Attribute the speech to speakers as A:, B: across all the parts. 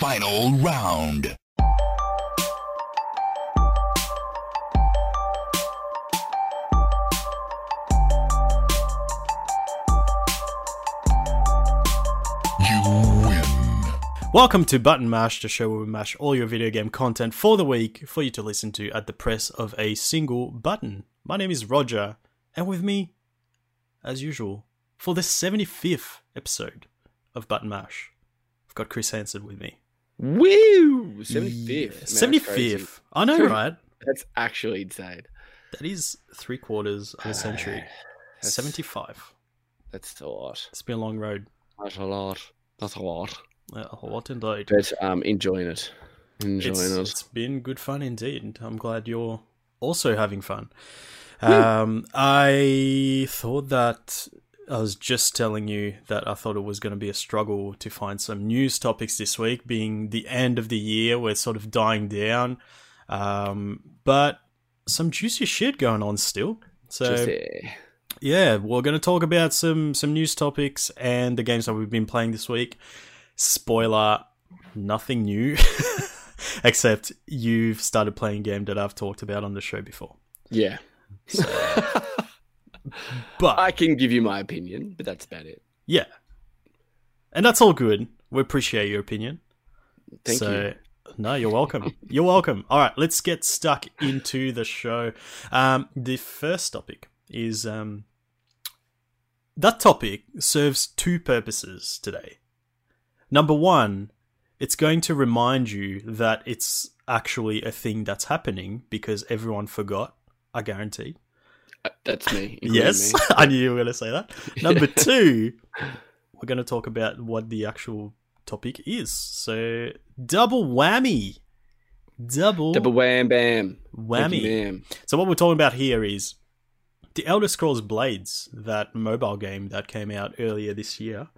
A: Final round.
B: Welcome to Button Mash, the show where we mash all your video game content for the week for you to listen to at the press of a single button. My name is Roger, and with me, as usual, for the 75th episode of Button Mash, I've got Chris Hansen with me.
C: Woo! 75th. Man,
B: 75th. I know, right?
C: That's actually insane.
B: That is three quarters of a century.
C: That's-
B: 75.
C: That's a lot.
B: It's been a long road.
C: That's a lot. That's a lot.
B: Uh, A lot indeed.
C: But um, enjoying it. Enjoying
B: it's,
C: it.
B: it's been good fun indeed. I'm glad you're also having fun. Um, I thought that I was just telling you that I thought it was going to be a struggle to find some news topics this week, being the end of the year. We're sort of dying down, um, but some juicy shit going on still. So
C: there.
B: yeah, we're going to talk about some some news topics and the games that we've been playing this week. Spoiler: nothing new, except you've started playing a game that I've talked about on the show before.
C: Yeah.
B: But
C: I can give you my opinion, but that's about it.
B: yeah, and that's all good. We appreciate your opinion.
C: Thank
B: so,
C: you.
B: No, you're welcome. you're welcome. All right, let's get stuck into the show. Um, the first topic is um, that topic serves two purposes today. Number one, it's going to remind you that it's actually a thing that's happening because everyone forgot. I guarantee.
C: Uh, That's me.
B: Yes,
C: me.
B: I knew you were going to say that. Number two, we're going to talk about what the actual topic is. So, double whammy. Double,
C: Double wham bam.
B: Whammy.
C: ma'am.
B: So, what we're talking about here is the Elder Scrolls Blades, that mobile game that came out earlier this year,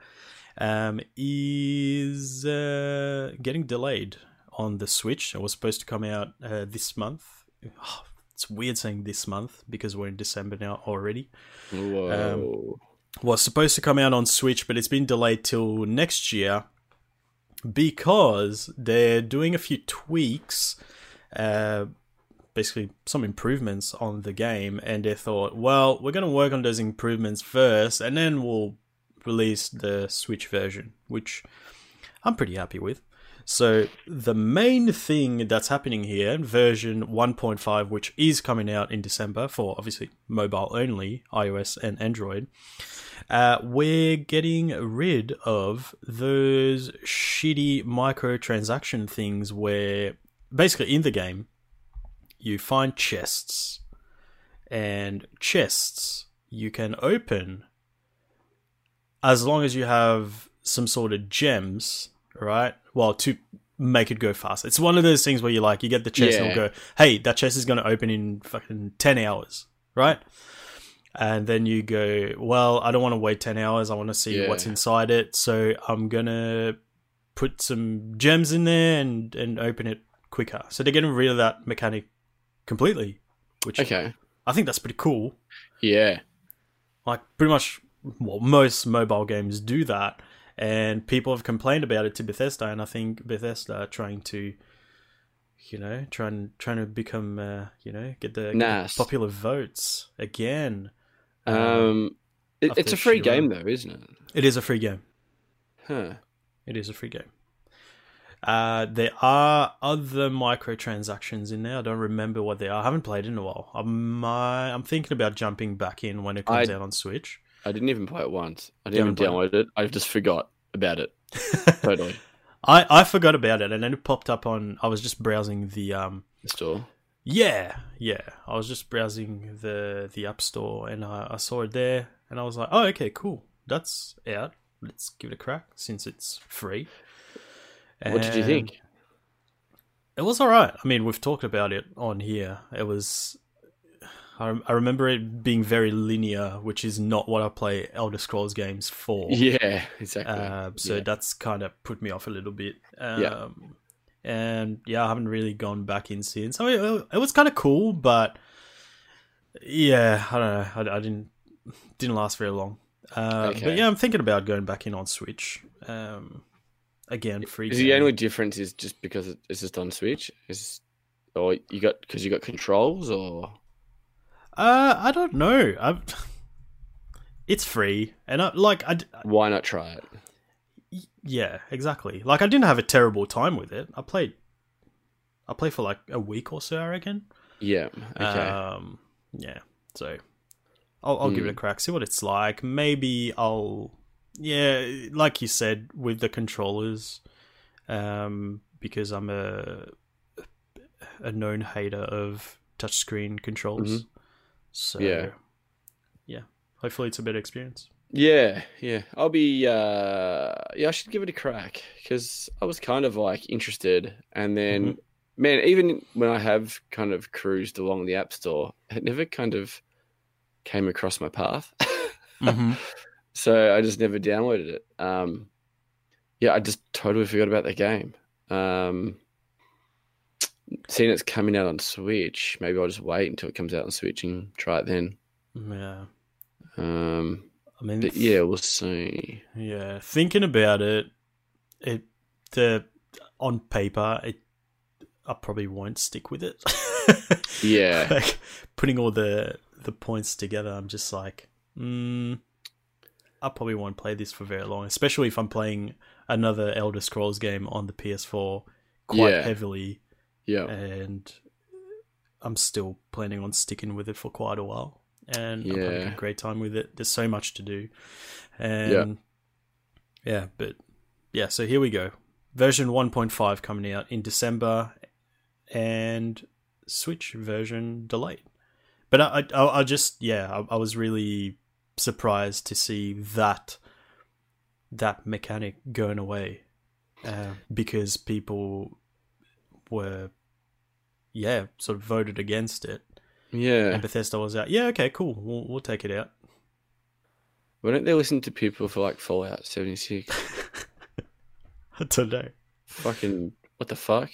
B: um, is uh, getting delayed on the Switch. It was supposed to come out uh, this month. Oh, it's weird saying this month because we're in December now already
C: Whoa.
B: was supposed to come out on Switch, but it's been delayed till next year because they're doing a few tweaks, uh, basically some improvements on the game, and they thought, well, we're going to work on those improvements first, and then we'll release the Switch version, which I'm pretty happy with. So the main thing that's happening here, version 1.5, which is coming out in December for obviously mobile only, iOS and Android, uh, we're getting rid of those shitty microtransaction things where basically in the game you find chests and chests you can open as long as you have some sort of gems, right? Well, to make it go fast. It's one of those things where you like you get the chest and
C: Yeah.
B: it'll go, "Hey, that chest is going to open in fucking 10 hours." Right? And then you go, "Well, I don't want to wait 10 hours. I want to see
C: Yeah.
B: what's inside it, so I'm going to put some gems in there and and open it quicker." So they're getting rid of that mechanic completely, which
C: Okay.
B: I think that's pretty cool
C: Yeah.
B: like pretty much well most mobile games do that and people have complained about it to Bethesda and I think Bethesda are trying to you know trying trying to become uh, you know get the,
C: Nice.
B: popular votes again
C: Um, it, it's a free
B: Shiro.
C: game, though, isn't it?
B: it is a free game
C: Huh.
B: it is a free game uh, there are other microtransactions in there. I don't remember what they are. I haven't played in a while. I'm, uh, I'm thinking about jumping back in when it comes
C: I-
B: out on Switch.
C: I didn't even play it once. I didn't even download it. I just forgot about it. Totally.
B: I, I forgot about it and then it popped up on I was just browsing the um
C: The store.
B: yeah yeah I was just browsing the the app store and I, I saw it there and I was like oh okay cool that's out let's give it a crack since it's free
C: What did you think?
B: it was all right I mean we've talked about it on here it was I, I remember it being very linear which is not what I play Elder Scrolls games for
C: Yeah, exactly.
B: uh, so
C: Yeah.
B: that's kind of put me off a little bit. Um,
C: Yeah.
B: And yeah, I haven't really gone back in since. I mean, it, it was kind of cool, but yeah, I don't know. I, I didn't didn't last very long. Uh,
C: Okay.
B: But yeah, I'm thinking about going back in on Switch. Um, again, free.
C: Is
B: game.
C: the only difference is just because it's just on Switch? Is or you got because you got controls or
B: Uh, I don't know. i It's free, and I, like I,
C: why not try it?
B: yeah, exactly. Like I didn't have a terrible time with it. I played, I played for like a week or so, I reckon.
C: Yeah. Okay.
B: Um, yeah. So I'll, I'll give it a
C: Mm.
B: crack. See what it's like. Maybe I'll, yeah, like you said with the controllers, um, because I'm a a known hater of touchscreen controls. So
C: Yeah.
B: yeah. Hopefully, it's a better experience.
C: Yeah, yeah. I'll be. uh Yeah, I should give it a crack because I was kind of like interested, and then
B: Mm-hmm.
C: man, even when I have kind of cruised along the app store, it never kind of came across my path.
B: Mm-hmm.
C: so I just never downloaded it. Um, yeah, I just totally forgot about that game. Um, seeing it's coming out on Switch, maybe I'll just wait until it comes out on Switch and try it then.
B: Yeah.
C: Um,
B: I mean,
C: but yeah, we'll see.
B: Yeah, thinking about it, it the on paper, it I probably won't stick with it.
C: Yeah.
B: like putting all the the points together, I'm just like, mm, I probably won't play this for very long, especially if I'm playing another Elder Scrolls game on the PS4 quite
C: Yeah.
B: heavily,
C: Yeah,
B: and I'm still planning on sticking with it for quite a while. And I'm having
C: Yeah.
B: a great time with it. There's so much to do, and yeah, but yeah. So here we go. Version 1.5 coming out in December, and Switch version delayed. But I, I, I just yeah, I, I was really surprised to see that that mechanic going away, uh, because people were yeah sort of voted against it,
C: yeah.
B: and Bethesda was out. Yeah, okay, cool, we'll we'll take it out.
C: Why don't they listen to people for like Fallout 76?
B: I don't know.
C: Fucking what the fuck?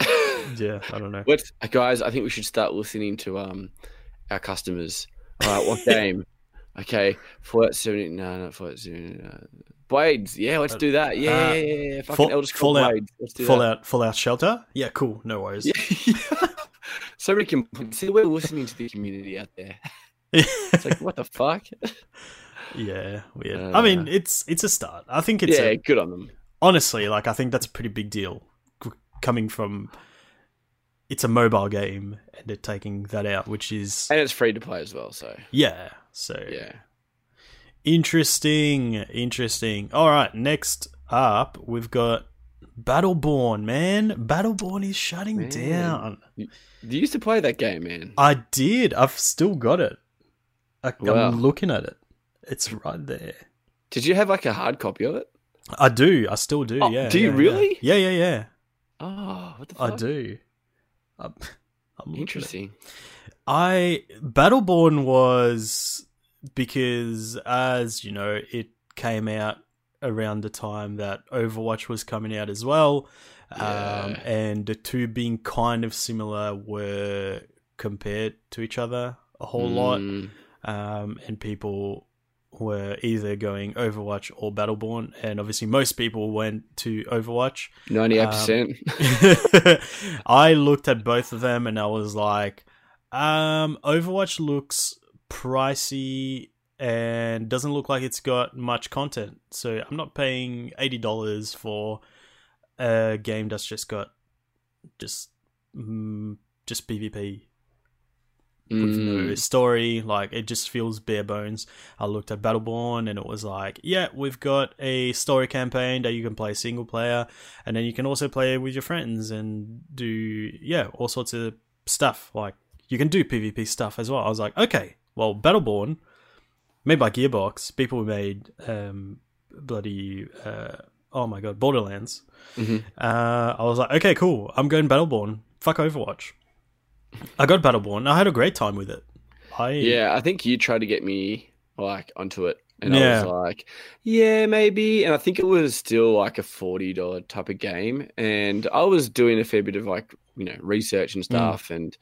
B: Yeah, I don't know.
C: What guys? I think we should start listening to um our customers. All right, what game? Okay, Fallout 70. No, not Fallout 70. No. Blades. Yeah, let's do that. Yeah,
B: Uh,
C: yeah, yeah, yeah. Fucking
B: Fall-
C: Elder Scrolls
B: Fallout-
C: Blades. Let's do
B: Fallout Fallout Shelter. Yeah, cool. No worries.
C: that. so many complaints. See, we're listening to the community out there. It's like, what the fuck?
B: yeah, weird. I mean,
C: Uh,
B: it's it's a start. I think it's
C: yeah,
B: a,
C: good on them.
B: honestly like I think that's a pretty big deal coming from. It's a mobile game, and they're taking that out, which is
C: And it's free to play as well. So
B: yeah. So
C: yeah,
B: interesting, interesting. All right, next up we've got Battleborn. Man, Battleborn is shutting
C: Man.
B: down.
C: you used to play that game, man.
B: I did. I've still got it. I,
C: Wow.
B: I'm looking at it. It's right there.
C: Did you have like a hard copy of it?
B: I do. I still do.
C: Oh,
B: yeah.
C: do you
B: yeah,
C: really?
B: Yeah, yeah, yeah.
C: Oh, what the
B: I do. I'm, I'm looking at it.
C: Interesting.
B: I Battleborn was because, as you know, it came out around the time that Overwatch was coming out as well, um, and the two being kind of similar were compared to each other a whole lot,
C: Mm,
B: um, and people were either going Overwatch or Battleborn, and obviously most people went to Overwatch.
C: 98%.
B: I looked at both of them and I was like, um, Overwatch looks pricey and doesn't look like it's got much content. So I'm not paying eighty dollars for a game that's just got just mm, just PvP with no story. Like it just feels bare bones. I looked at Battleborn and it was like, yeah, we've got a story campaign that you can play single player, and then you can also play with your friends and do yeah all sorts of stuff. Like you can do PvP stuff as well. I was like, okay, well, Battleborn, made by Gearbox, people who made um, bloody uh, oh my god, Borderlands.
C: mhm.
B: Uh, I was like, okay, cool. I'm going Battleborn. Fuck Overwatch. I got Battleborn. I had a great time with it. I
C: Yeah, I think you tried to get me like onto it. And I was like, yeah, maybe. And I think it was still like a $40 type of game. And I was doing a fair bit of like, you know, research
B: Mm.
C: and stuff. And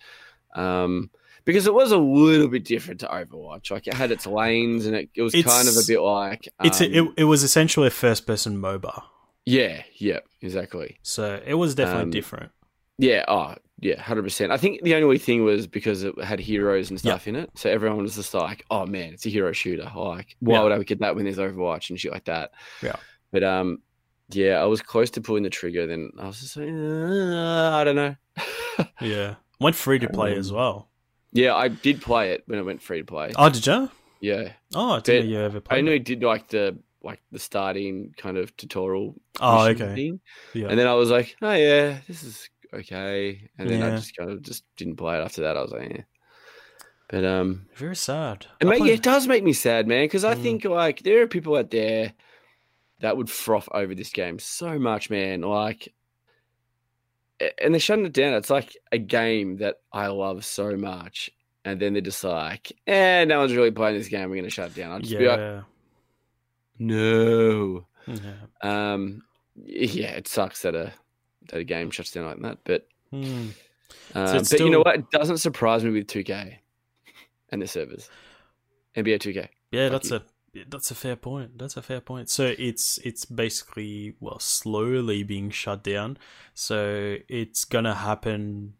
C: um, because it was a little bit different to Overwatch. Like it had its lanes and it, it was kind of a bit like.
B: It's a,
C: um,
B: it, it was essentially a first person MOBA.
C: Yeah, yeah. exactly.
B: So it was definitely
C: Um,
B: different.
C: Yeah, oh, yeah, hundred percent. I think the only thing was because it had heroes and stuff in it, so everyone was just like, "Oh man, it's a hero shooter." Like, why
B: Yeah.
C: would I get that when there's Overwatch and shit like that?
B: Yeah.
C: But um, yeah, I was close to pulling the trigger. Then I was just like, uh, I don't know.
B: Yeah. Went free to play as
C: Um,
B: well.
C: Yeah, I did play it when it went free to play.
B: Oh, did you?
C: Yeah,
B: Oh, I didn't know you ever played.
C: I
B: it.
C: only did like the like the starting kind of tutorial.
B: Oh, okay.
C: thing.
B: Yeah.
C: And then I was like, oh yeah, this is okay. And then I just kind of just didn't play it after that. I was like, yeah. But um,
B: Very sad.
C: it, it does make me sad, man, because I
B: Mm.
C: think like there are people out there that would froth over this game so much, man. Like, and they're shutting it down. It's like a game that I love so much, and then they're just like, "Eh, no one's really playing this game. We're gonna shut it down." I'll just be like,
B: yeah.
C: "No."
B: yeah.
C: Um, yeah, it sucks that a that a game shuts down like that, but
B: Hmm.
C: um, but you know what? It doesn't surprise me with 2K and the servers. NBA 2K.
B: Yeah,
C: Fuck
B: that's
C: you.
B: a that's a fair point. That's a fair point. So it's it's basically well slowly being shut down. So it's gonna happen.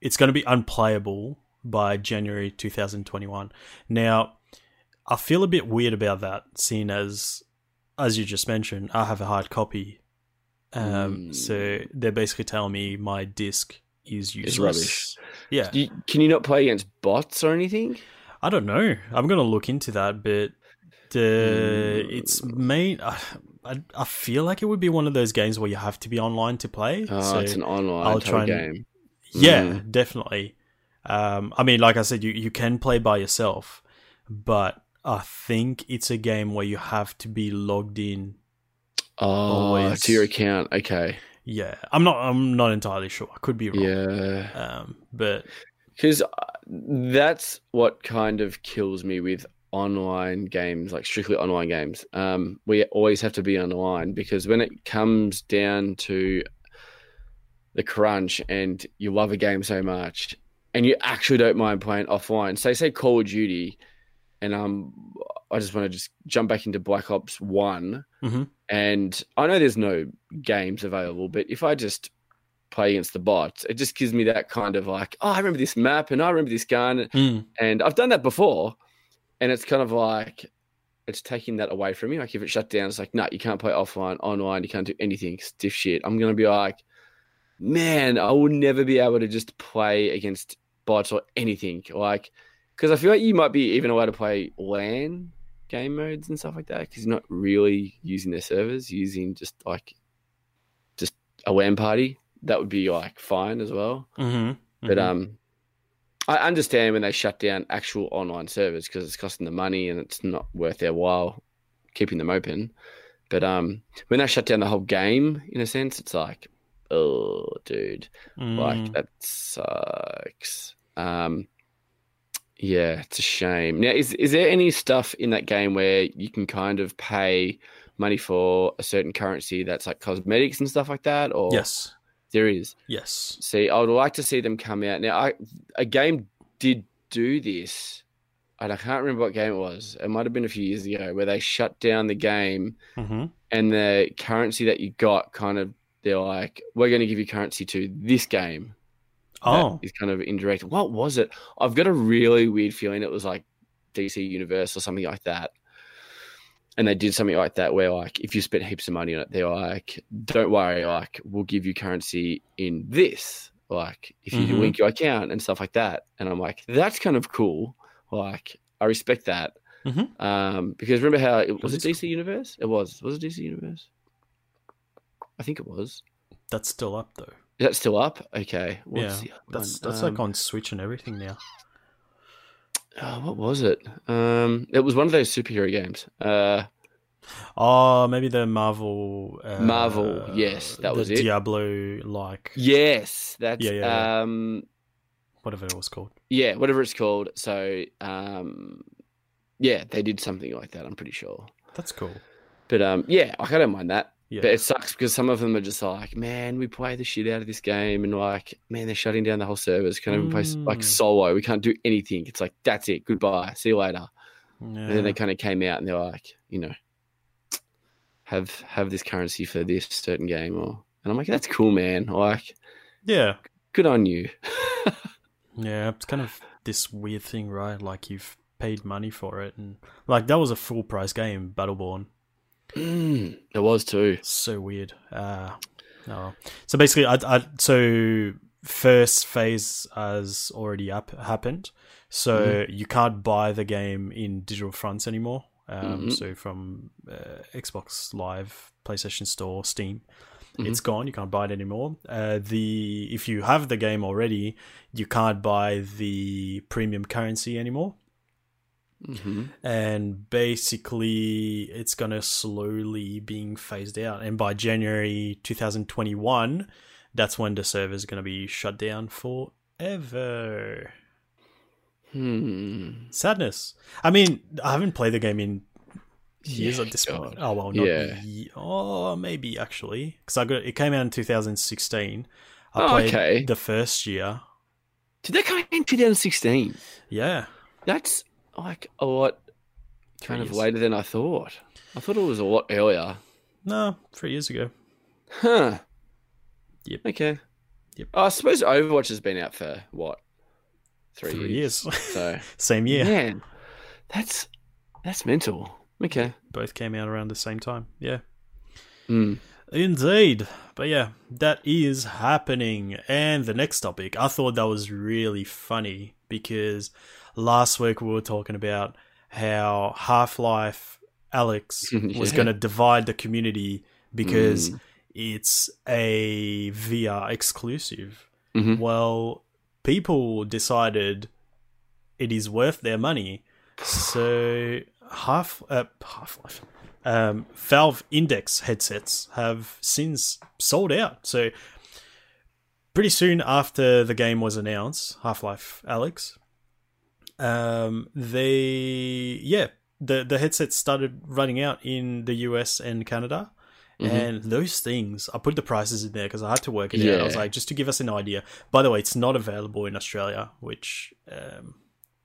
B: It's gonna be unplayable by January 2021. Now, I feel a bit weird about that, seeing as as you just mentioned, I have a hard copy. Um,
C: Mm.
B: so they're basically telling me my disc is useless.
C: It's rubbish.
B: Yeah,
C: You, can you not play against bots or anything?
B: I don't know. I'm gonna look into that, but it's main. I, I I feel like it would be one of those games where you have to be online to play.
C: Oh,
B: so
C: it's an online
B: I'll try and-
C: game.
B: yeah,
C: Mm.
B: definitely. Um, I mean, like I said, you you can play by yourself, but I think it's a game where you have to be logged in.
C: Oh,
B: Always.
C: to your account. Okay.
B: Yeah, I'm not. I'm not entirely sure. I could be wrong.
C: Yeah.
B: Um, but
C: Because that's what kind of kills me with online games, like strictly online games. Um, we always have to be online because when it comes down to the crunch and you love a game so much and you actually don't mind playing offline, say, say Call of Duty, and um, I just want to just jump back into Black Ops One,
B: Mhm.
C: and I know there's no games available, but if I just play against the bots, it just gives me that kind of like, oh, I remember this map and I remember this gun,
B: mm,
C: and I've done that before, and it's kind of like it's taking that away from me. Like if it shut down, it's like, no, you can't play offline, online, you can't do anything, stiff shit. I'm gonna be like, man, I will never be able to just play against bots or anything. Like, because I feel like you might be even allowed to play LAN game modes and stuff like that because you're not really using their servers, using just like just a LAN party. That would be like fine as well.
B: mhm,
C: But
B: mhm.
C: um, I understand when they shut down actual online servers because it's costing them money and it's not worth their while keeping them open. But um, when they shut down the whole game, in a sense, it's like, oh, dude,
B: Mm,
C: like that sucks. Um, yeah, it's a shame. Now, is is there any stuff in that game where you can kind of pay money for a certain currency that's like cosmetics and stuff like that? Or
B: yes,
C: there is.
B: yes.
C: See, I would like to see them come out now. I a game did do this, and I can't remember what game it was. It might have been a few years ago where they shut down the game,
B: hmm
C: and the currency that you got kind of they're like, we're going to give you currency to this game.
B: Oh,
C: is kind of indirect. What was it? I've got a really weird feeling it was like DC Universe or something like that. And they did something like that where like if you spent heaps of money on it, they're like, Don't worry, like we'll give you currency in this. Like if you
B: Mhm.
C: link your account and stuff like that. And I'm like, that's kind of cool. Like I respect that.
B: Mhm.
C: Um because remember how it was it DC Universe? It was. Was it DC Universe? I think it was.
B: that's still up though.
C: Is that still up? Okay.
B: yeah, that's that's
C: Um,
B: like on Switch and everything now.
C: Oh, what was it? Um, it was one of those superhero games. Uh,
B: Oh, maybe the Marvel. Uh,
C: Marvel, yes, that was it.
B: Diablo, like
C: yes, that's
B: Yeah, yeah, yeah.
C: um,
B: whatever it was called.
C: yeah, whatever it's called. So, um, yeah, they did something like that. I'm pretty sure.
B: That's cool.
C: But um, yeah, I don't mind that.
B: Yeah,
C: But it sucks because some of them are just like, man, we play the shit out of this game, and like, man, they're shutting down the whole servers. Can't even play like
B: Mm.
C: solo. We can't do anything. It's like that's it. Goodbye. See you later. And then they kind of came out and they're like, you know, have have this currency for this certain game, or and I'm like, that's cool, man. Like,
B: Yeah.
C: good on you.
B: Yeah, it's kind of this weird thing, right? Like you've paid money for it, and like that was a full price game, Battleborn.
C: Mm, it was too.
B: So weird. Uh, no. So basically, I, I so first phase has already up happened, so you can't buy the game in digital fronts anymore. Um,
C: Mhm.
B: So from uh, Xbox Live, PlayStation Store, Steam, it's gone. You can't buy it anymore. Uh, the if you have the game already, you can't buy the premium currency anymore
C: hmm
B: and basically it's gonna slowly being phased out. And by january 2021 that's when the server is gonna be shut down forever.
C: Hmm.
B: sadness. I mean i haven't played the game in years
C: Yeah,
B: at this point. Oh well not
C: Yeah.
B: ye- oh maybe actually. Because i got it came out in 2016 i
C: Oh,
B: played
C: okay.
B: the first year.
C: Did that come out in 2016?
B: yeah.
C: That's like a lot kind of later than I thought. I thought it was a lot earlier.
B: no three years ago
C: Huh.
B: Yep.
C: Okay.
B: Yep.
C: I suppose Overwatch has been out for what? Three,
B: three
C: years.
B: years
C: So
B: same year
C: man, that's that's mental. Okay.
B: both came out around the same time. Yeah.
C: Mm.
B: Indeed. But yeah, that is happening. And the next topic, I thought that was really funny because last week we were talking about how Half Life Alyx was going to divide the community because
C: Mm.
B: it's a VR exclusive.
C: Mhm.
B: Well, people decided it is worth their money. So half uh, Half Life, um, Valve Index headsets have since sold out. So pretty soon after the game was announced, Half Life Alyx, um, they yeah the the headsets started running out in the US and Canada.
C: Mhm.
B: And those things, I put the prices in there because I had to work it out. I was like, just to give us an idea. By the way, it's not available in Australia, which, um,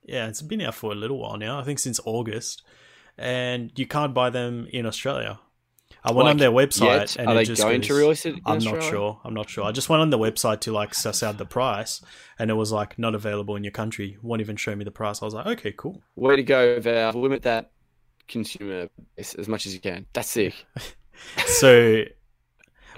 B: yeah, it's been out for a little while now. I think since August, and you can't buy them in Australia. I went on their website,
C: Yet?
B: and
C: Are
B: it
C: they
B: just
C: going to release it?
B: I'm not sure. I'm not sure. I just went on the website to like suss out the price, and it was like not available in your country. Won't even show me the price. I was like, okay, cool.
C: Way to go, Valve. Limit that consumer base as much as you can. That's sick.
B: so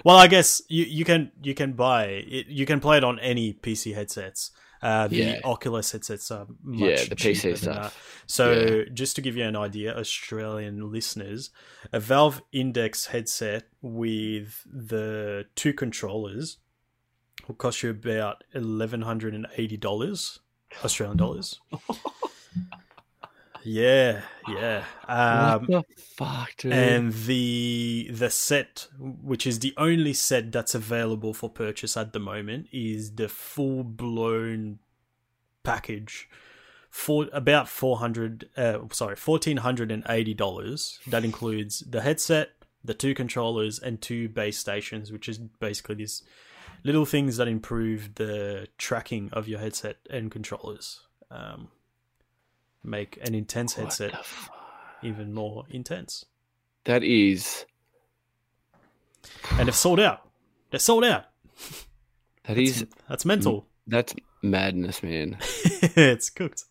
B: well i guess you, you can you can buy it you can play it on any pc headsets uh, the
C: Yeah.
B: oculus headsets are much
C: Yeah, the PC stuff.
B: so just to give you an idea australian listeners a valve index headset with the two controllers will cost you about $1180 australian dollars yeah yeah. Um,
C: what the fuck, dude?
B: and the the set which is the only set that's available for purchase at the moment is the full blown package for about 400 uh sorry $1480 that includes the headset the two controllers and two base stations which is basically these little things that improve the tracking of your headset and controllers. Um make an intense
C: What
B: headset
C: the
B: even more intense
C: that is
B: and they've sold out. They're sold out.
C: that
B: That's,
C: is
B: that's mental.
C: that's madness, man.
B: it's cooked.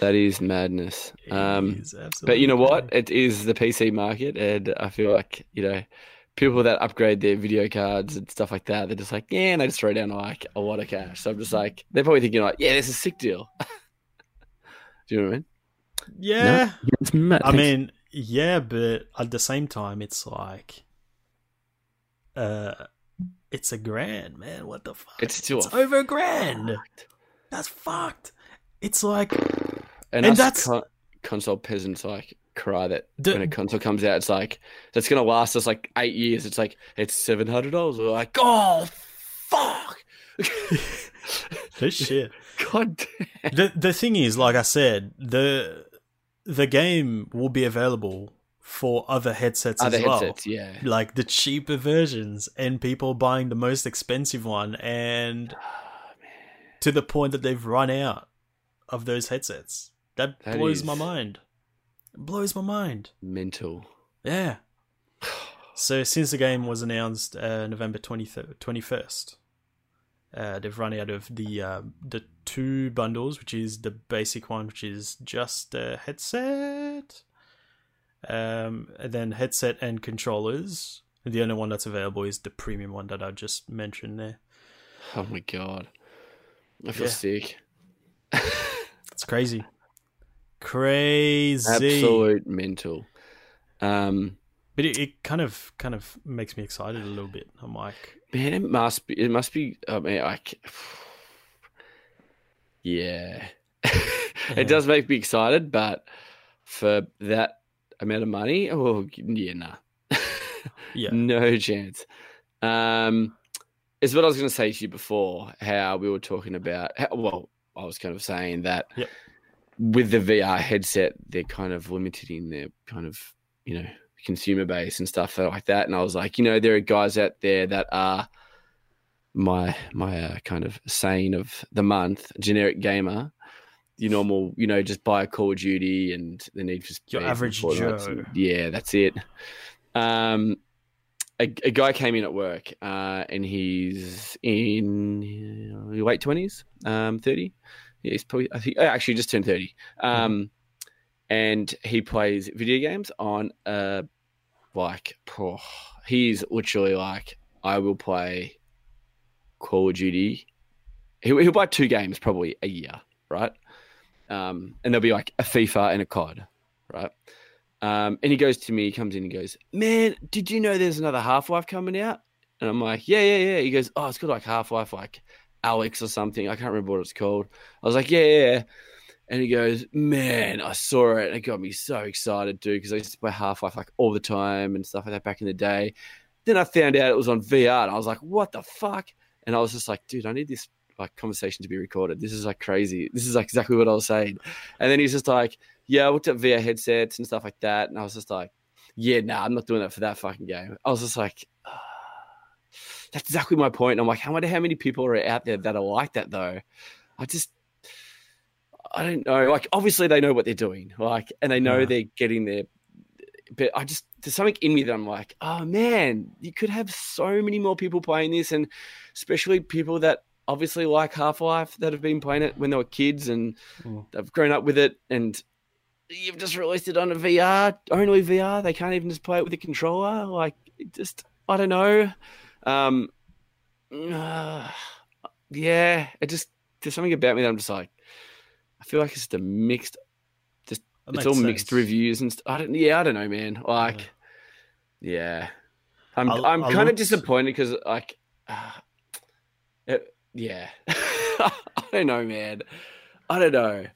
C: That is madness.
B: It
C: Um,
B: is absolutely
C: but you know what? It is the PC market, and I feel like you know people that upgrade their video cards and stuff like that. They're just like, yeah, and they just throw down like a lot of cash. So I'm just like, they're probably thinking like, yeah, this is a sick deal. Do you know what I mean?
B: Yeah.
C: It's mad.
B: I mean, yeah, but at the same time, it's like, uh, it's a grand, man. What the fuck?
C: It's still
B: it's
C: a
B: over a grand. That's fucked. It's like
C: and,
B: and that's-
C: con- console peasants like cry that
B: The-
C: when a console comes out, it's like that's gonna last us like eight years. It's like it's seven hundred dollars. We're like, oh fuck,
B: this shit.
C: god damn.
B: the the thing is, like I said, the the game will be available for other headsets
C: Other
B: as well.
C: headsets, yeah.
B: like the cheaper versions and people buying the most expensive one and to the point that they've run out of those headsets that,
C: That
B: blows my mind it blows my mind
C: Mental.
B: yeah So since the game was announced uh, November 23rd, 21st, uh, they've run out of the uh, the two bundles, which is the basic one, which is just a headset, um, and then headset and controllers. And the only one that's available is the premium one that I just mentioned there.
C: Oh my god, I feel
B: Yeah.
C: sick.
B: It's crazy, crazy.
C: Absolute mental. Um,
B: But it, it kind of kind of makes me excited a little bit. I'm like,
C: man, it must be. It must be. I mean, I. c- Yeah, it does make me excited, but for that amount of money, oh yeah, nah.
B: yeah,
C: No chance. Um, is what I was going to say to you before. How we were talking about. How, well, I was kind of saying that
B: Yep.
C: with the VR headset, they're kind of limited in their kind of you know consumer base and stuff like that. And I was like, you know, there are guys out there that are my my uh, kind of saying of the month, generic gamer. Your normal, you know, just buy a Call of Duty and the need for
B: Your average Joe.
C: yeah, that's it. Um, a, a guy came in at work, uh, and he's in late twenties, um, thirty. Yeah, he's probably I think oh, actually just turned thirty. Um, and he plays video games on uh like oh, he's literally like I will play Call of Duty. He'll, he'll buy two games probably a year, right? Um, and there'll be like a FIFA and a COD, right? Um, and he goes to me, he comes in and goes, Man, did you know there's another Half Life coming out? And I'm like, Yeah, yeah, yeah. He goes, Oh, it's called like Half Life, like Alyx or something. I can't remember what it's called. I was like, Yeah, yeah. And he goes, Man, I saw it. It got me so excited, dude, because I used to play Half Life like all the time and stuff like that back in the day. Then I found out it was on VR and I was like, What the fuck? And I was just like, Dude, I need this like conversation to be recorded. This is like crazy. This is like exactly what I was saying. And then he's just like, yeah, I looked at VR headsets and stuff like that, and I was just like, yeah, nah, I'm not doing that for that fucking game. I was just like, ah, that's exactly my point. And I'm like, I wonder how many people are out there that are like that though. I just, I don't know. Like, obviously they know what they're doing, like, and they know
B: Yeah.
C: they're getting there. But I just there's something in me that I'm like, oh man, you could have so many more people playing this, and especially people that obviously like Half Life that have been playing it when they were kids and
B: Mm.
C: they've grown up with it, and you've just released it on a VR, only VR. They can't even just play it with a controller. Like, just I don't know. Um, uh, yeah, it just there's something about me that I'm just like, feel like it's just a mixed.
B: That
C: it's all mixed reviews and st- I don't. Yeah, I don't know, man. Like, yeah, I'm
B: I'll-
C: I'm
B: I'll
C: kind of disappointed because like, uh, it, yeah, I don't know, man. I don't know.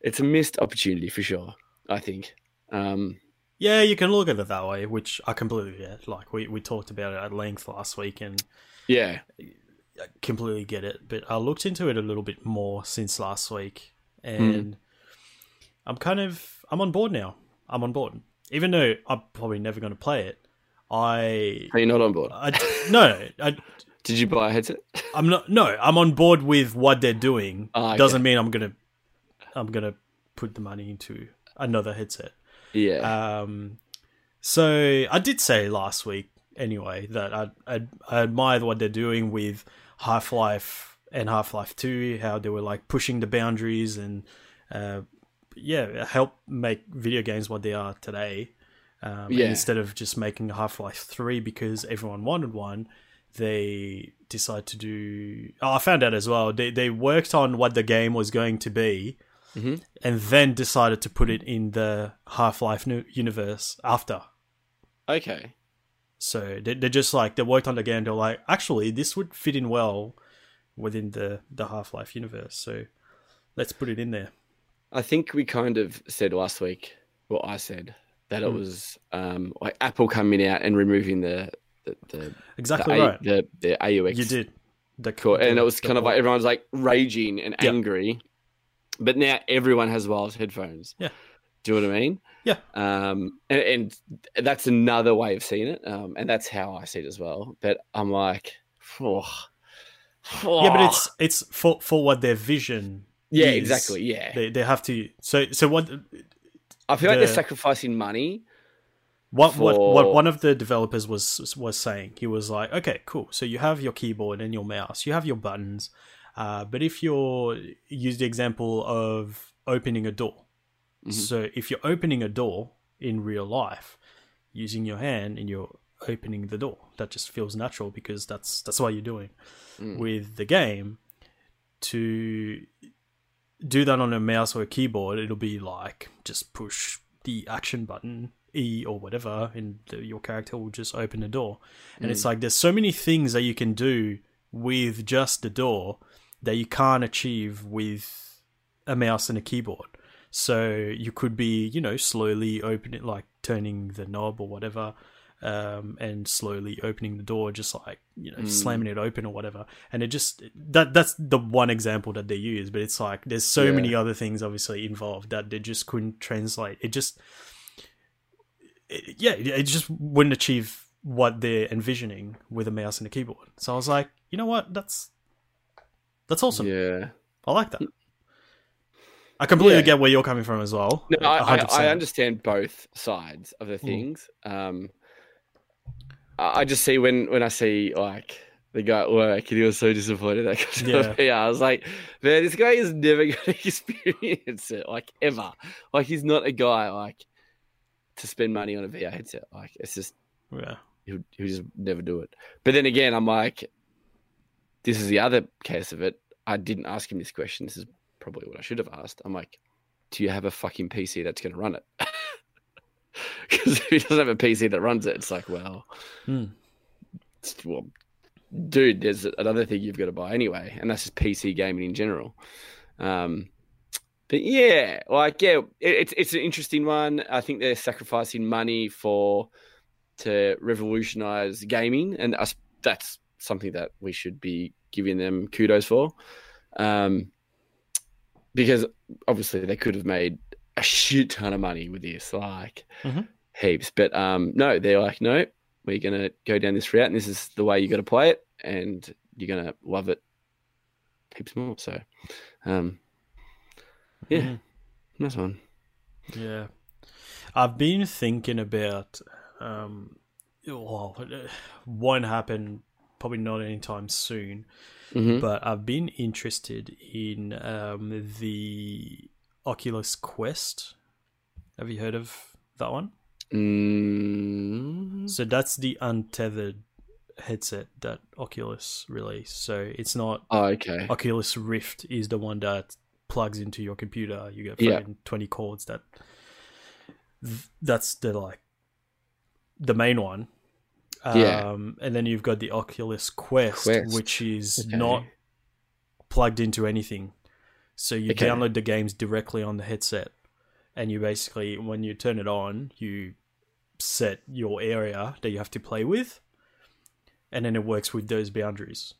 C: It's a missed opportunity for sure. I think. Um,
B: Yeah, you can look at it that way, which I completely get. Like we, we talked about it at length last week, and
C: yeah,
B: I completely get it. But I looked into it a little bit more since last week,
C: Hmm.
B: and I'm kind of I'm on board now. I'm on board, even though I'm probably never going to play it. I,
C: are you not on board?
B: I no, I,
C: Did you buy a headset?
B: I'm not. No, I'm on board with what they're doing.
C: Ah, okay.
B: Doesn't mean I'm gonna I'm gonna put the money into another headset.
C: Yeah,
B: Um, so I did say last week anyway that I I, I admire what they're doing with Half Life and Half Life Two, how they were like pushing the boundaries and uh, yeah, help make video games what they are today. Um,
C: Yeah.
B: instead of just making Half Life Three because everyone wanted one, they decided to do. Oh, I found out as well. They they worked on what the game was going to be,
C: Mhm.
B: and then decided to put it in the Half Life universe after.
C: okay.
B: So they they just like they worked on the game. They're like, actually, this would fit in well within the the Half Life universe. So let's put it in there.
C: I think we kind of said last week, what I said, that it
B: Hmm.
C: was um, like Apple coming out and removing the the the,
B: Exactly
C: the,
B: right.
C: the, the AUX.
B: you did. The,
C: Cool. And it was kind of like everyone's like raging and
B: Yeah.
C: angry, but now everyone has wireless headphones.
B: Yeah.
C: Do you know what I mean?
B: Yeah.
C: Um, and, and that's another way of seeing it. Um, and that's how I see it as well. But I'm like, oh,
B: yeah, but it's it's for for what their vision.
C: yeah,
B: is.
C: exactly. Yeah.
B: They they have to. So so what?
C: I feel like they're sacrificing money
B: what, what
C: for-
B: what one of the developers was was saying he was like okay cool so you have your keyboard and your mouse you have your buttons uh, but if you're use the example of opening a door
C: Mhm.
B: so if you're opening a door in real life using your hand and you're opening the door. That just feels natural because that's that's what you're doing
C: Mm.
B: with the game. To do that on a mouse or a keyboard it'll be like just push the action button E or whatever and the, your character will just open the door. And it's like there's so many things that you can do with just the door that you can't achieve with a mouse and a keyboard. So you could be you know slowly opening like turning the knob or whatever um, and slowly opening the door, just like you know, slamming it open or whatever. And it just that that's the one example that they use, but it's like there's so
C: Yeah.
B: many other things obviously involved that they just couldn't translate. It just, it, yeah, it just wouldn't achieve what they're envisioning with a mouse and a keyboard. So I was like, you know what, that's that's awesome.
C: Yeah.
B: I like that. I completely
C: Yeah.
B: get where you're coming from as well.
C: No, I, I, I understand both sides of
B: Mm.
C: the things. Um, I just see when when I see like the guy at work and he was so disappointed that got
B: Yeah.
C: yeah. I was like, man, this guy is never going to experience it like ever. Like he's not a guy like to spend money on a VR headset. Like it's just
B: Yeah.
C: he'll, he'll just never do it. But then again, I'm like, this is the other case of it. I didn't ask him this question. This is probably what I should have asked. I'm like, do you have a fucking PC that's going to run it? Because if he doesn't have a PC that runs it, it's like, well,
B: Hmm.
C: it's- well, dude, there's another thing you've got to buy anyway, and that's just PC gaming in general. Um, but yeah, like yeah, it, it's it's an interesting one. I think they're sacrificing money for to revolutionize gaming, and us, that's something that we should be giving them kudos for. Um, because obviously they could have made a shit ton of money with this, like
B: Mhm.
C: heaps. But um, no, they're like, no, we're gonna go down this route, and this is the way you got to play it, and you're gonna love it heaps more. So, um, yeah,
B: Mhm.
C: nice one.
B: Yeah. I've been thinking about um well it won't happen probably not anytime soon,
C: hmm
B: but I've been interested in um the Oculus Quest. Have you heard of that one?
C: Mm,
B: So that's the untethered headset that Oculus released. So it's not
C: oh, okay.
B: Oculus Rift is the one that plugs into your computer. You get
C: Yeah.
B: twenty cords. That that's the like the main one. Um,
C: Yeah.
B: and then you've got the Oculus Quest,
C: Quest.
B: which is
C: Okay.
B: not plugged into anything. So you
C: Okay.
B: download the games directly on the headset, and you basically, when you turn it on, you set your area that you have to play with, and then it works with those boundaries.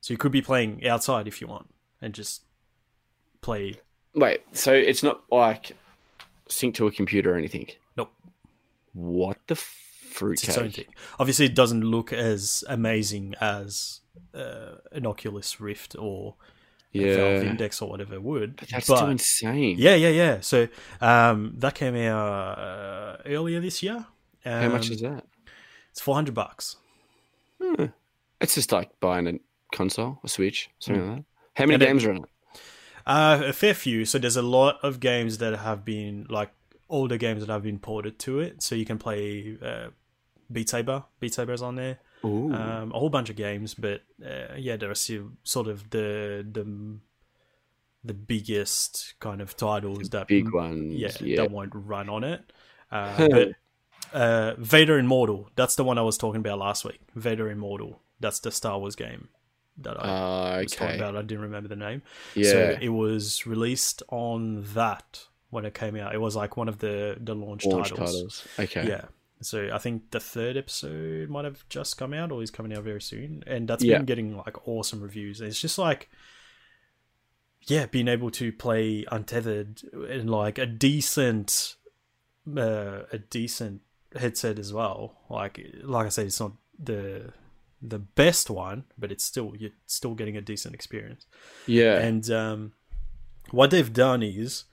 B: So you could be playing outside if you want, and just play.
C: Wait, so it's not like sync to a computer or anything?
B: Nope.
C: What the
B: It's its thing. Obviously, it doesn't look as amazing as uh, an Oculus Rift or a Valve
C: Yeah,
B: Index or whatever would.
C: but that's
B: but-
C: still insane.
B: Yeah, yeah, yeah. So um, that came out uh, earlier this year. Um,
C: How much is that?
B: It's four hundred bucks.
C: Hmm. It's just like buying a console, a Switch, something like that. How many
B: And it-
C: games are on it?
B: Uh, a fair few. So there's a lot of games that have been like older games that have been ported to it. So you can play uh, Beat Saber. Beat Saber's on there. Um, a whole bunch of games, but uh, yeah, there are still sort of the the the biggest kind of titles that
C: Big ones.
B: yeah,
C: Yeah.
B: that won't run on it. Uh, but uh, Vader Immortal, that's the one I was talking about last week. Vader Immortal, that's the Star Wars game that I
C: Ah,
B: was talking about. I didn't remember the name.
C: Yeah.
B: So it was released on that when it came out. It was like one of the the launch,
C: Launch
B: titles.
C: titles. Okay.
B: Yeah. So I think the third episode might have just come out or is coming out very soon. And that's
C: Yeah.
B: been getting like awesome reviews. It's just like yeah, being able to play untethered in like a decent uh, a decent headset as well. Like like I said, it's not the the best one, but it's still you're still getting a decent experience.
C: Yeah.
B: And um, what they've done is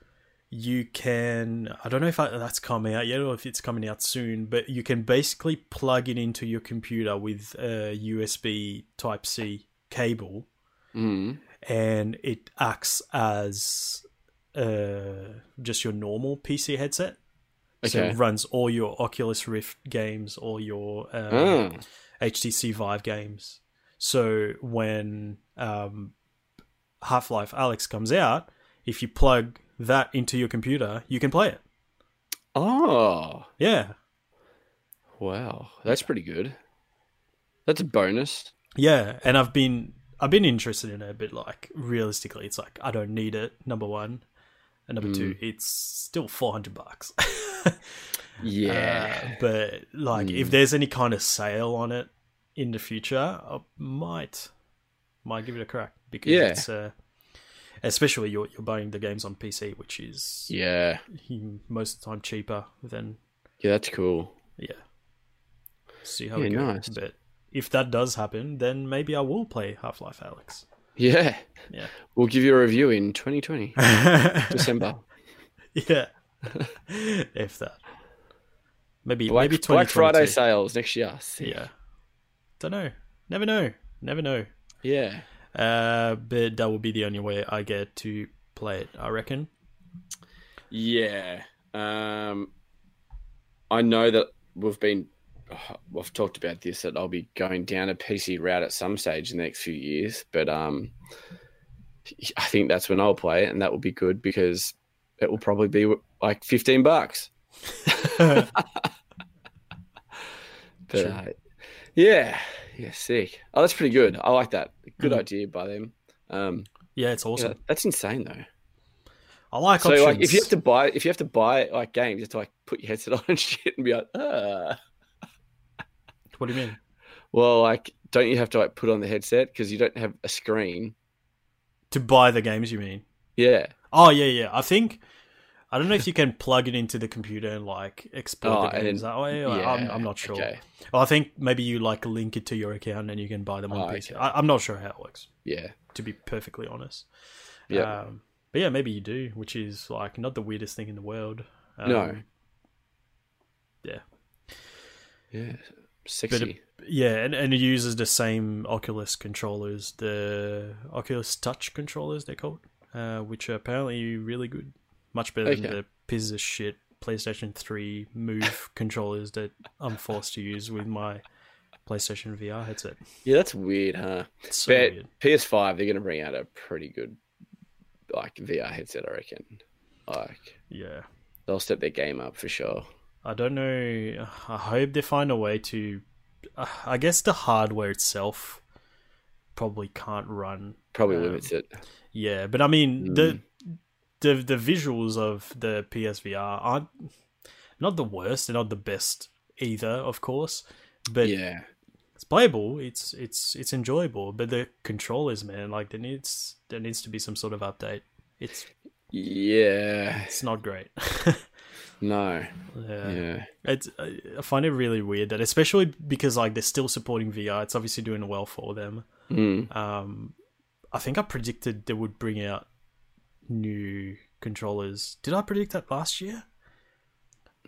B: you can. I don't know if that's coming out yet or if it's coming out soon, but you can basically plug it into your computer with a USB Type C cable,
C: Mm.
B: and it acts as uh, just your normal PC headset. So it runs all your Oculus Rift games, all your um,
C: Oh.
B: HTC Vive games. So when um, Half Life Alyx comes out, if you plug that into your computer, you can play it.
C: oh,
B: Yeah,
C: wow, that's pretty good. That's a bonus.
B: yeah. And I've been I've been interested in it, but like realistically, it's like I don't need it. Number one, and number two, it's still four hundred bucks.
C: Yeah.
B: Uh, but like, if there's any kind of sale on it in the future, I might might give it a crack because
C: Yeah.
B: it's uh, especially you're you're buying the games on PC, which is
C: yeah,
B: most of the time cheaper than
C: yeah, that's cool.
B: yeah. See how
C: Yeah,
B: it goes.
C: nice.
B: But if that does happen, then maybe I will play Half Life Alyx.
C: Yeah,
B: Yeah.
C: we'll give you a review in 2020 December.
B: yeah. if that. Maybe
C: Black,
B: maybe
C: Black Friday sales next year.
B: Yeah. Don't know. Never know. Never know.
C: yeah.
B: Uh, but that will be the only way I get to play it, I reckon.
C: Yeah. Um, I know that we've been, we've talked about this that I'll be going down a PC route at some stage in the next few years, but um, I think that's when I'll play it, and that will be good because it will probably be like fifteen bucks. But uh, yeah, yeah, sick. Oh, that's pretty good. I like that. Good
B: Mhm.
C: idea by them. Um,
B: yeah, it's awesome.
C: that's insane though.
B: I like
C: So
B: options.
C: like, if you have to buy, if you have to buy like games, you have to like put your headset on and shit and be like, ah.
B: What do you mean?
C: Well, like, don't you have to like put on the headset because you don't have a screen?
B: To buy the games, you mean?
C: Yeah.
B: Oh, yeah, yeah. I think. I don't know if you can plug it into the computer and like export
C: Oh,
B: the games that way. Like, I'm, I'm not sure.
C: Okay.
B: Well, I think maybe you like link it to your account and you can buy them on
C: Oh,
B: PC.
C: okay.
B: I, I'm not sure how it works,
C: Yeah.
B: to be perfectly honest.
C: Yeah.
B: Um, but yeah, maybe you do, which is like not the weirdest thing in the world. Um,
C: No.
B: Yeah.
C: yeah. Sexy.
B: Yeah, and, and it uses the same Oculus controllers, the Oculus Touch controllers they're called, uh, which are apparently really good. Much better than the piece of shit PlayStation 3 Move controllers that I'm forced to use with my PlayStation VR headset.
C: yeah, that's weird, huh?
B: So
C: but
B: weird.
C: PS5, they're gonna bring out a pretty good like VR headset, I reckon. Like,
B: Yeah.
C: they'll step their game up for sure.
B: I don't know. I hope they find a way to. Uh, I guess the hardware itself probably can't run
C: Probably
B: Um,
C: limits it.
B: Yeah, but I mean
C: Mm.
B: the the the visuals of the PSVR aren't not the worst. They're not the best either, of course. But
C: yeah.
B: it's playable. It's it's it's enjoyable. But the controllers, man, like there needs there needs to be some sort of update. It's
C: Yeah.
B: it's not great.
C: No.
B: yeah.
C: Yeah.
B: It's I find it really weird that, especially because like they're still supporting VR. It's obviously doing well for them.
C: Mm.
B: Um, I think I predicted they would bring out new controllers. Did I predict that last year?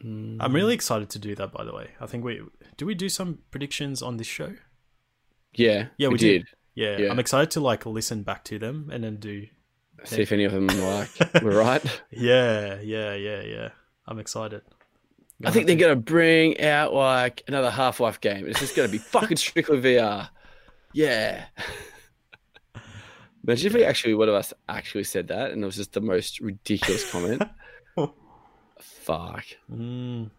C: Mm.
B: I'm really excited to do that. By the way, I think we do we do some predictions on this show.
C: Yeah.
B: Yeah, we,
C: did.
B: did. Yeah,
C: Yeah.
B: I'm excited to like listen back to them and then do.
C: See if any of them like we're right.
B: Yeah, yeah, yeah, yeah. I'm excited.
C: I think they're gonna bring out like another Half Life game. It's just gonna be fucking strictly VR. Yeah. Imagine if we actually one of us actually said that and it was just the most ridiculous comment. Fuck.
B: Mm.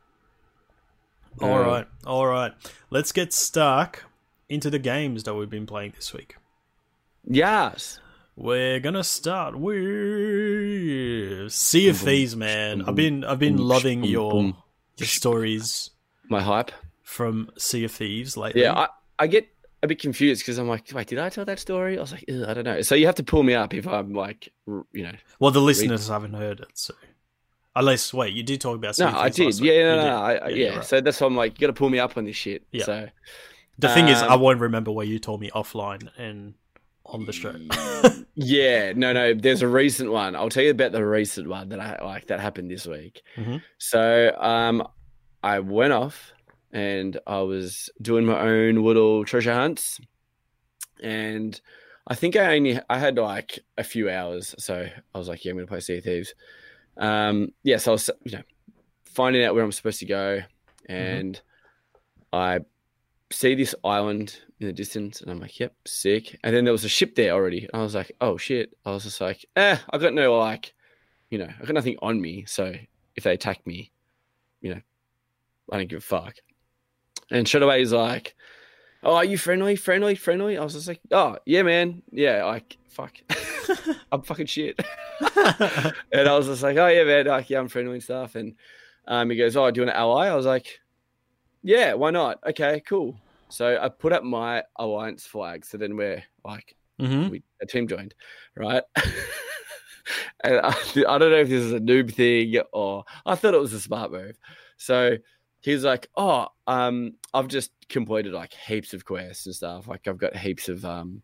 B: All right, all right. Let's get stuck into the games that we've been playing this week.
C: Yes.
B: We're gonna start with Sea of Thieves, man. I've been I've been loving your your stories
C: My hype.
B: from Sea of Thieves lately.
C: Yeah, I, I get a bit confused because I'm like, wait, did I tell that story? I was like, I don't know. So you have to pull me up if I'm like, you know.
B: well, the listeners haven't heard it, so unless wait, you did talk about
C: No, I did. Yeah, no, no, no, I,
B: Yeah,
C: yeah.
B: right.
C: So that's why I'm like, you got to pull me up on this shit.
B: Yeah.
C: So
B: The thing is, I
C: um,
B: won't remember what you told me offline, and on the show.
C: Yeah, no, no. There's a recent one. I'll tell you about the recent one that I like that happened this week.
B: Mhm.
C: So, um, I went off and I was doing my own little treasure hunts, and I think I only I had like a few hours, so I was like, yeah, I'm gonna play Sea of Thieves. Um, yeah, so I was you know finding out where I'm supposed to go, and I see this island in the distance, and I'm like, yep, sick. And then there was a ship there already. I was like, oh shit. I was just like, eh, I got no like, you know, I got nothing on me. So if they attack me, you know, I don't give a fuck. And straight away he's like, oh, are you friendly, friendly, friendly? I was just like, oh yeah, man, yeah, like fuck, I'm fucking shit. and I was just like, oh yeah, man, like yeah, I'm friendly and stuff. And um, he goes, oh, do you want an ally? I was like, yeah, why not? Okay, cool. So I put up my alliance flag. So then we're like,
B: hmm
C: we a team joined, right? and I, I don't know if this is a noob thing or I thought it was a smart move. So he's like, "Oh, um, I've just completed like heaps of quests and stuff. Like I've got heaps of um,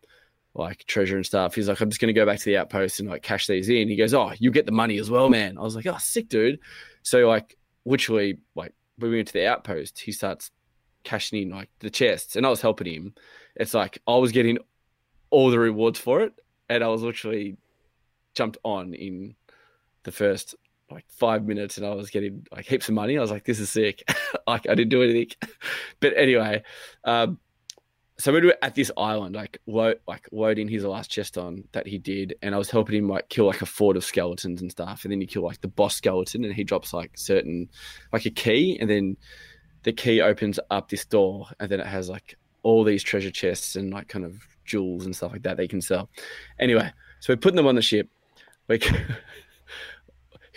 C: like treasure and stuff." He's like, "I'm just gonna go back to the outpost and like cash these in." He goes, "Oh, you get the money as well, man." I was like, "Oh, sick, dude." So like, literally, like we went to the outpost, he starts cashing in like the chests, and I was helping him. It's like I was getting all the rewards for it, and I was literally jumped on in the first like five minutes, and I was getting like heaps of money. I was like, "This is sick!" like I didn't do anything, but anyway, um, so we were at this island, like lo- like loading his last chest on that he did, and I was helping him like kill like a fort of skeletons and stuff, and then you kill like the boss skeleton, and he drops like certain like a key, and then the key opens up this door, and then it has like all these treasure chests and like kind of jewels and stuff like that they can sell. Anyway, so we're putting them on the ship. Like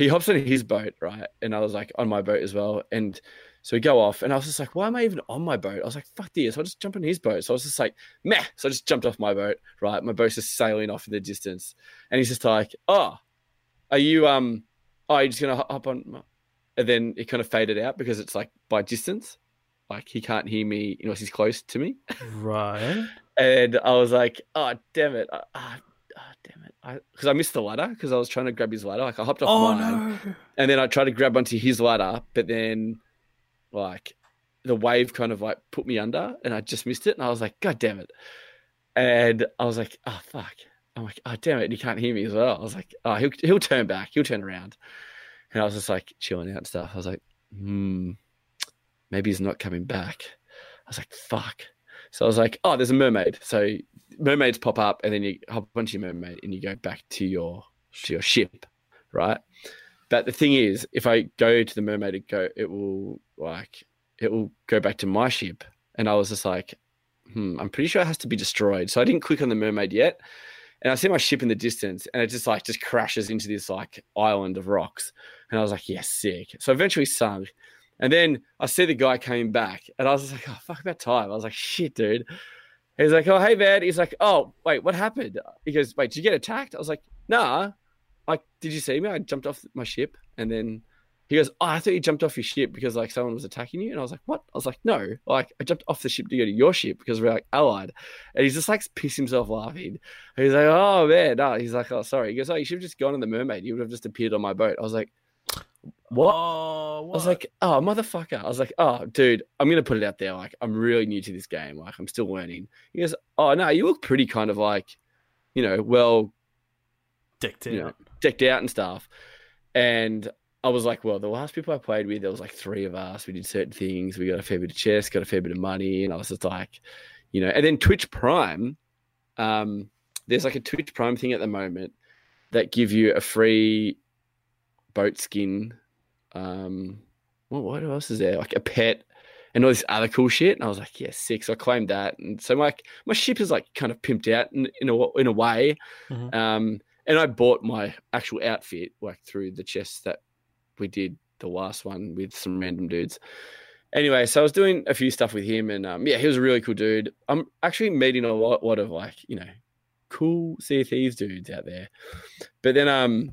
C: he hops on his boat, right? And I was like on my boat as well. And so we go off, and I was just like, why am I even on my boat? I was like, fuck this. I'll just jump on his boat. So I was just like, meh. So I just jumped off my boat, right? My boat's just sailing off in the distance. And he's just like, oh, are you, um, oh, you're just going to hop on? my-" And then it kind of faded out because it's like by distance. Like he can't hear me unless you know, he's close to me.
B: Right.
C: And I was like, oh, damn it. Ah, ah, damn it. Because I, missed the ladder because I was trying to grab his ladder. Like I hopped off
B: Oh
C: mine
B: no.
C: and then I tried to grab onto his ladder, but then like the wave kind of like put me under and I just missed it. And I was like, God damn it. And I was like, oh, fuck. I'm like, oh, damn it. And he can't hear me as well. I was like, oh, he'll, he'll turn back. He'll turn around. And I was just like chilling out and stuff. I was like, hmm, maybe he's not coming back. I was like, fuck. So I was like, oh, there's a mermaid. So mermaids pop up and then you hop onto your mermaid and you go back to your to your ship, right? But the thing is, if I go to the mermaid, it go it will like it will go back to my ship. And I was just like, hmm, I'm pretty sure it has to be destroyed. So I didn't click on the mermaid yet. And I see my ship in the distance and it just like just crashes into this like island of rocks. And I was like, yes, sick. So eventually sunk. And then I see the guy coming back and I was like, oh, fuck about time. I was like, shit, dude. He's like, oh, hey, man. He's like, oh, wait, what happened? He goes, wait, did you get attacked? I was like, nah. Like, did you see me? I jumped off my ship and then he goes, oh, I thought you jumped off your ship because like someone was attacking you. And I was like, what? I was like, no, like I jumped off the ship to go to your ship because we're like allied. And he's just like pissed himself laughing. He's like, oh man, no. He's like, oh sorry. He goes, oh, you should have just gone on the mermaid. You would have just appeared on my boat. I was like, what?
B: Oh,
C: I was like, oh, motherfucker. I was like, oh, dude, I'm going to put it out there. Like, I'm really new to this game. Like, I'm still learning. He goes, oh, no, you look pretty kind of like, you know, well
B: decked out.
C: you know, decked out and stuff. And I was like, well, the last people I played with, there was like three of us. We did certain things. We got a fair bit of chess, got a fair bit of money. And I was just like, you know, and then Twitch Prime, um, there's like a Twitch Prime thing at the moment that give you a free boat skin. Um, what, what else is there? Like a pet and all this other cool shit. And I was like, yeah. So I claimed that. And so my, my ship is like kind of pimped out in, in, a, in a way.
B: Mhm.
C: Um, and I bought my actual outfit like through the chests that we did the last one with some random dudes. Anyway, so I was doing a few stuff with him, and um, yeah, he was a really cool dude. I'm actually meeting a lot, lot of like you know, cool Sea Thieves dudes out there. But then um,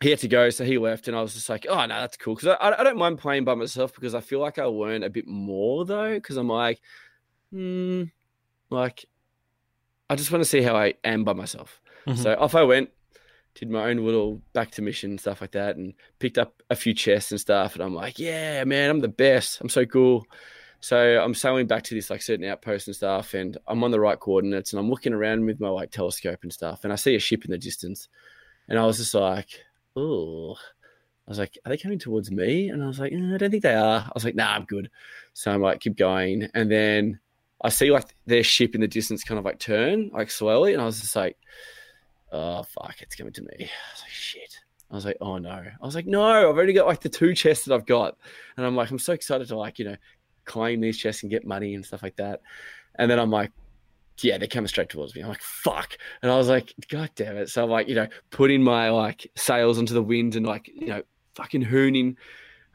C: he had to go, so he left, and I was just like, oh no, that's cool because I, I don't mind playing by myself because I feel like I learn a bit more though because I'm like, hmm, like I just want to see how I am by myself.
B: Mhm.
C: So off I went, did my own little back to mission stuff like that, and picked up a few chests and stuff. And I'm like, yeah, man, I'm the best. I'm so cool. So I'm sailing back to this like certain outpost and stuff, and I'm on the right coordinates, and I'm looking around with my like telescope and stuff, and I see a ship in the distance, and I was just like, oh, I was like, are they coming towards me? And I was like, "Eh, I don't think they are. I was like, nah, I'm good. So I'm like, keep going, and then I see like their ship in the distance kind of like turn like slowly, and I was just like, oh fuck, it's coming to me. I was like, shit. I was like, oh no. I was like, no, I've already got like the two chests that I've got, and I'm like, I'm so excited to like you know claim these chests and get money and stuff like that. And then I'm like, yeah, they're coming straight towards me. I'm like, fuck. And I was like, God damn it. So I'm like, you know, putting my like sails onto the wind and like, you know, fucking hooning.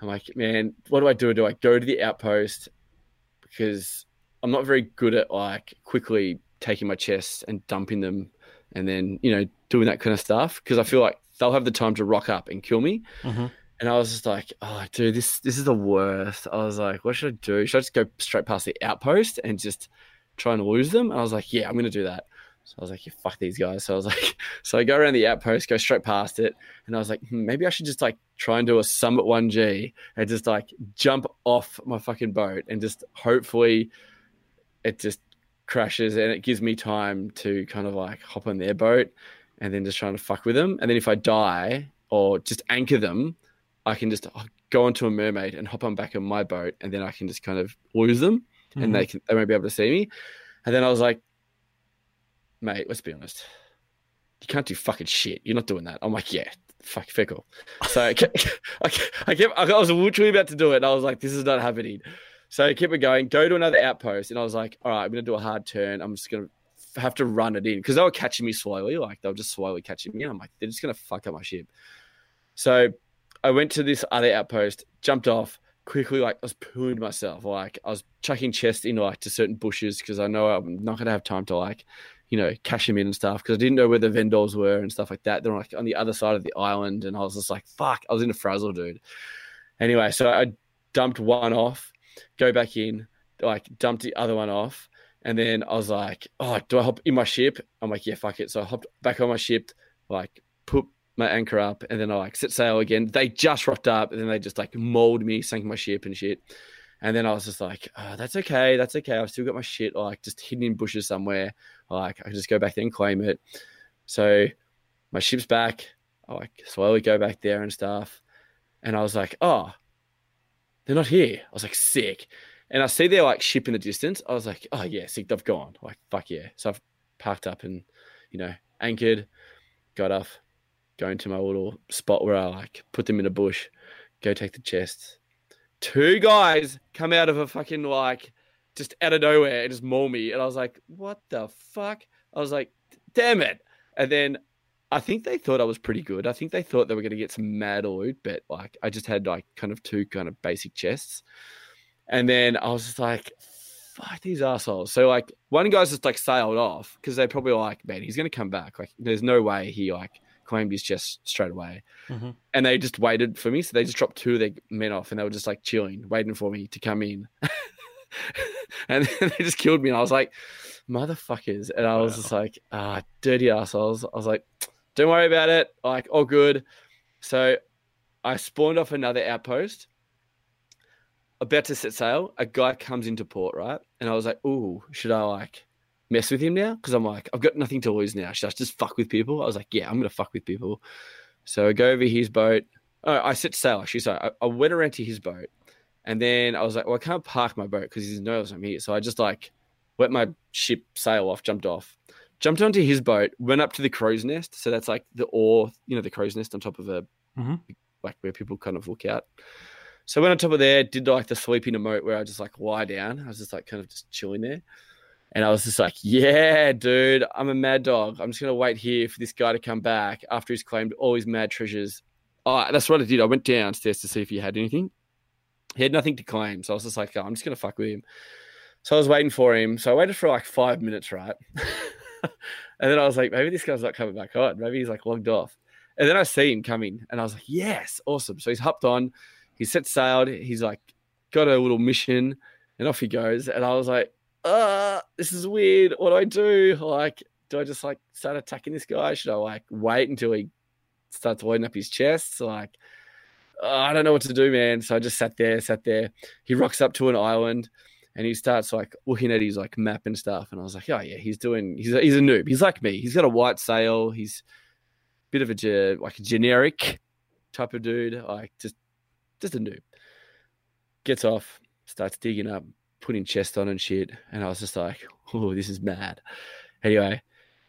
C: I'm like, man, what do I do? Do I go to the outpost? Because I'm not very good at like quickly taking my chests and dumping them and then, you know, doing that kind of stuff. Because I feel like they'll have the time to rock up and kill me.
B: Mhm.
C: And I was just like, oh, dude, this this is the worst. I was like, what should I do? Should I just go straight past the outpost and just try to lose them? And I was like, yeah, I'm going to do that. So I was like, yeah, fuck these guys. So I was like, so I go around the outpost, go straight past it. And I was like, hmm, maybe I should just like try and do a summit1g and just like jump off my fucking boat and just hopefully it just crashes and it gives me time to kind of like hop on their boat and then just trying to fuck with them. And then if I die or just anchor them, I can just go onto a mermaid and hop on back on my boat, and then I can just kind of lose them, and they mm-hmm. can they won't be able to see me. And then I was like, mate, let's be honest, you can't do fucking shit. You're not doing that. I'm like, yeah, fuck, fickle. So I kept, I kept, I kept, I was literally about to do it, and I was like, this is not happening. So I kept it going. Go to another outpost, and I was like, all right, I'm gonna do a hard turn. I'm just gonna have to run it in because they were catching me slowly, like they were just slowly catching me. And I'm like, they're just gonna fuck up my ship. So I went to this other outpost, jumped off quickly, like I was pooing myself, like I was chucking chests into like to certain bushes because I know I'm not gonna have time to like, you know, cash them in and stuff because I didn't know where the vendors were and stuff like that. They're like on the other side of the island, and I was just like, fuck, I was in a frazzle, dude. Anyway, so I dumped one off, go back in, like dumped the other one off, and then I was like, oh, do I hop in my ship? I'm like, yeah, fuck it. So I hopped back on my ship, like put my anchor up, and then I like set sail again. They just rocked up, and then they just like mauled me, sank my ship and shit. And then I was just like, oh, that's okay, that's okay. I've still got my shit like just hidden in bushes somewhere. Like I can just go back there and claim it. So my ship's back. I like slowly go back there and stuff. And I was like, oh, they're not here. I was like, sick. And I see their like ship in the distance. I was like, oh yeah, sick, they've gone. Like, fuck yeah. So I've parked up and, you know, anchored, got off, going to my little spot where I like put them in a bush, go take the chests. Two guys come out of a fucking like just out of nowhere and just maul me. And I was like, what the fuck? I was like, damn it. And then I think they thought I was pretty good. I think they thought they were going to get some mad loot, but like I just had like kind of two kind of basic chests. And then I was just like, fuck these assholes. So like one guy's just like sailed off because they probably like, man, he's going to come back. Like there's no way he like claimed his chest straight away.
B: Mhm.
C: And they just waited for me. So they just dropped two of their men off and they were just like chilling, waiting for me to come in. and then they just killed me. And I was like, motherfuckers. And I was
B: Wow.
C: just like, ah, dirty assholes. I was like, don't worry about it. Like, all good. So I spawned off another outpost. About to set sail, a guy comes into port, right? And I was like, "Ooh, should I like mess with him now?" Because I'm like, I've got nothing to lose now. Should I just fuck with people? I was like, "Yeah, I'm gonna fuck with people." So I go over his boat. Oh, I set sail. Actually, so I, I went around to his boat, and then I was like, "Well, I can't park my boat because he knows I'm here." So I just like let my ship sail off, jumped off, jumped onto his boat, went up to the crow's nest. So that's like the oar, you know, the crow's nest on top of a
B: Mhm.
C: like where people kind of look out. So I went on top of there, did like the sleeping emote where I just like lie down. I was just like kind of just chilling there. And I was just like, yeah, dude, I'm a mad dog. I'm just going to wait here for this guy to come back after he's claimed all his mad treasures. Oh, that's what I did. I went downstairs to see if he had anything. He had nothing to claim. So I was just like, oh, I'm just going to fuck with him. So I was waiting for him. So I waited for like five minutes, right? and then I was like, maybe this guy's not coming back on. Maybe he's like logged off. And then I see him coming and I was like, yes, awesome. So he's hopped on, he's set sailed, he's like got a little mission and off he goes. And I was like, uh, this is weird. What do I do? Like, do I just like start attacking this guy? Should I like wait until he starts loading up his chest? Like, uh, I don't know what to do, man. So I just sat there, sat there. He rocks up to an island and he starts like looking at his like map and stuff. And I was like, oh yeah, he's doing. He's a, he's a noob. He's like me. He's got a white sail. He's a bit of a ge- like a generic type of dude. Like just just a noob. Gets off, starts digging up, putting chest on and shit. And I was just like, oh, this is mad. Anyway,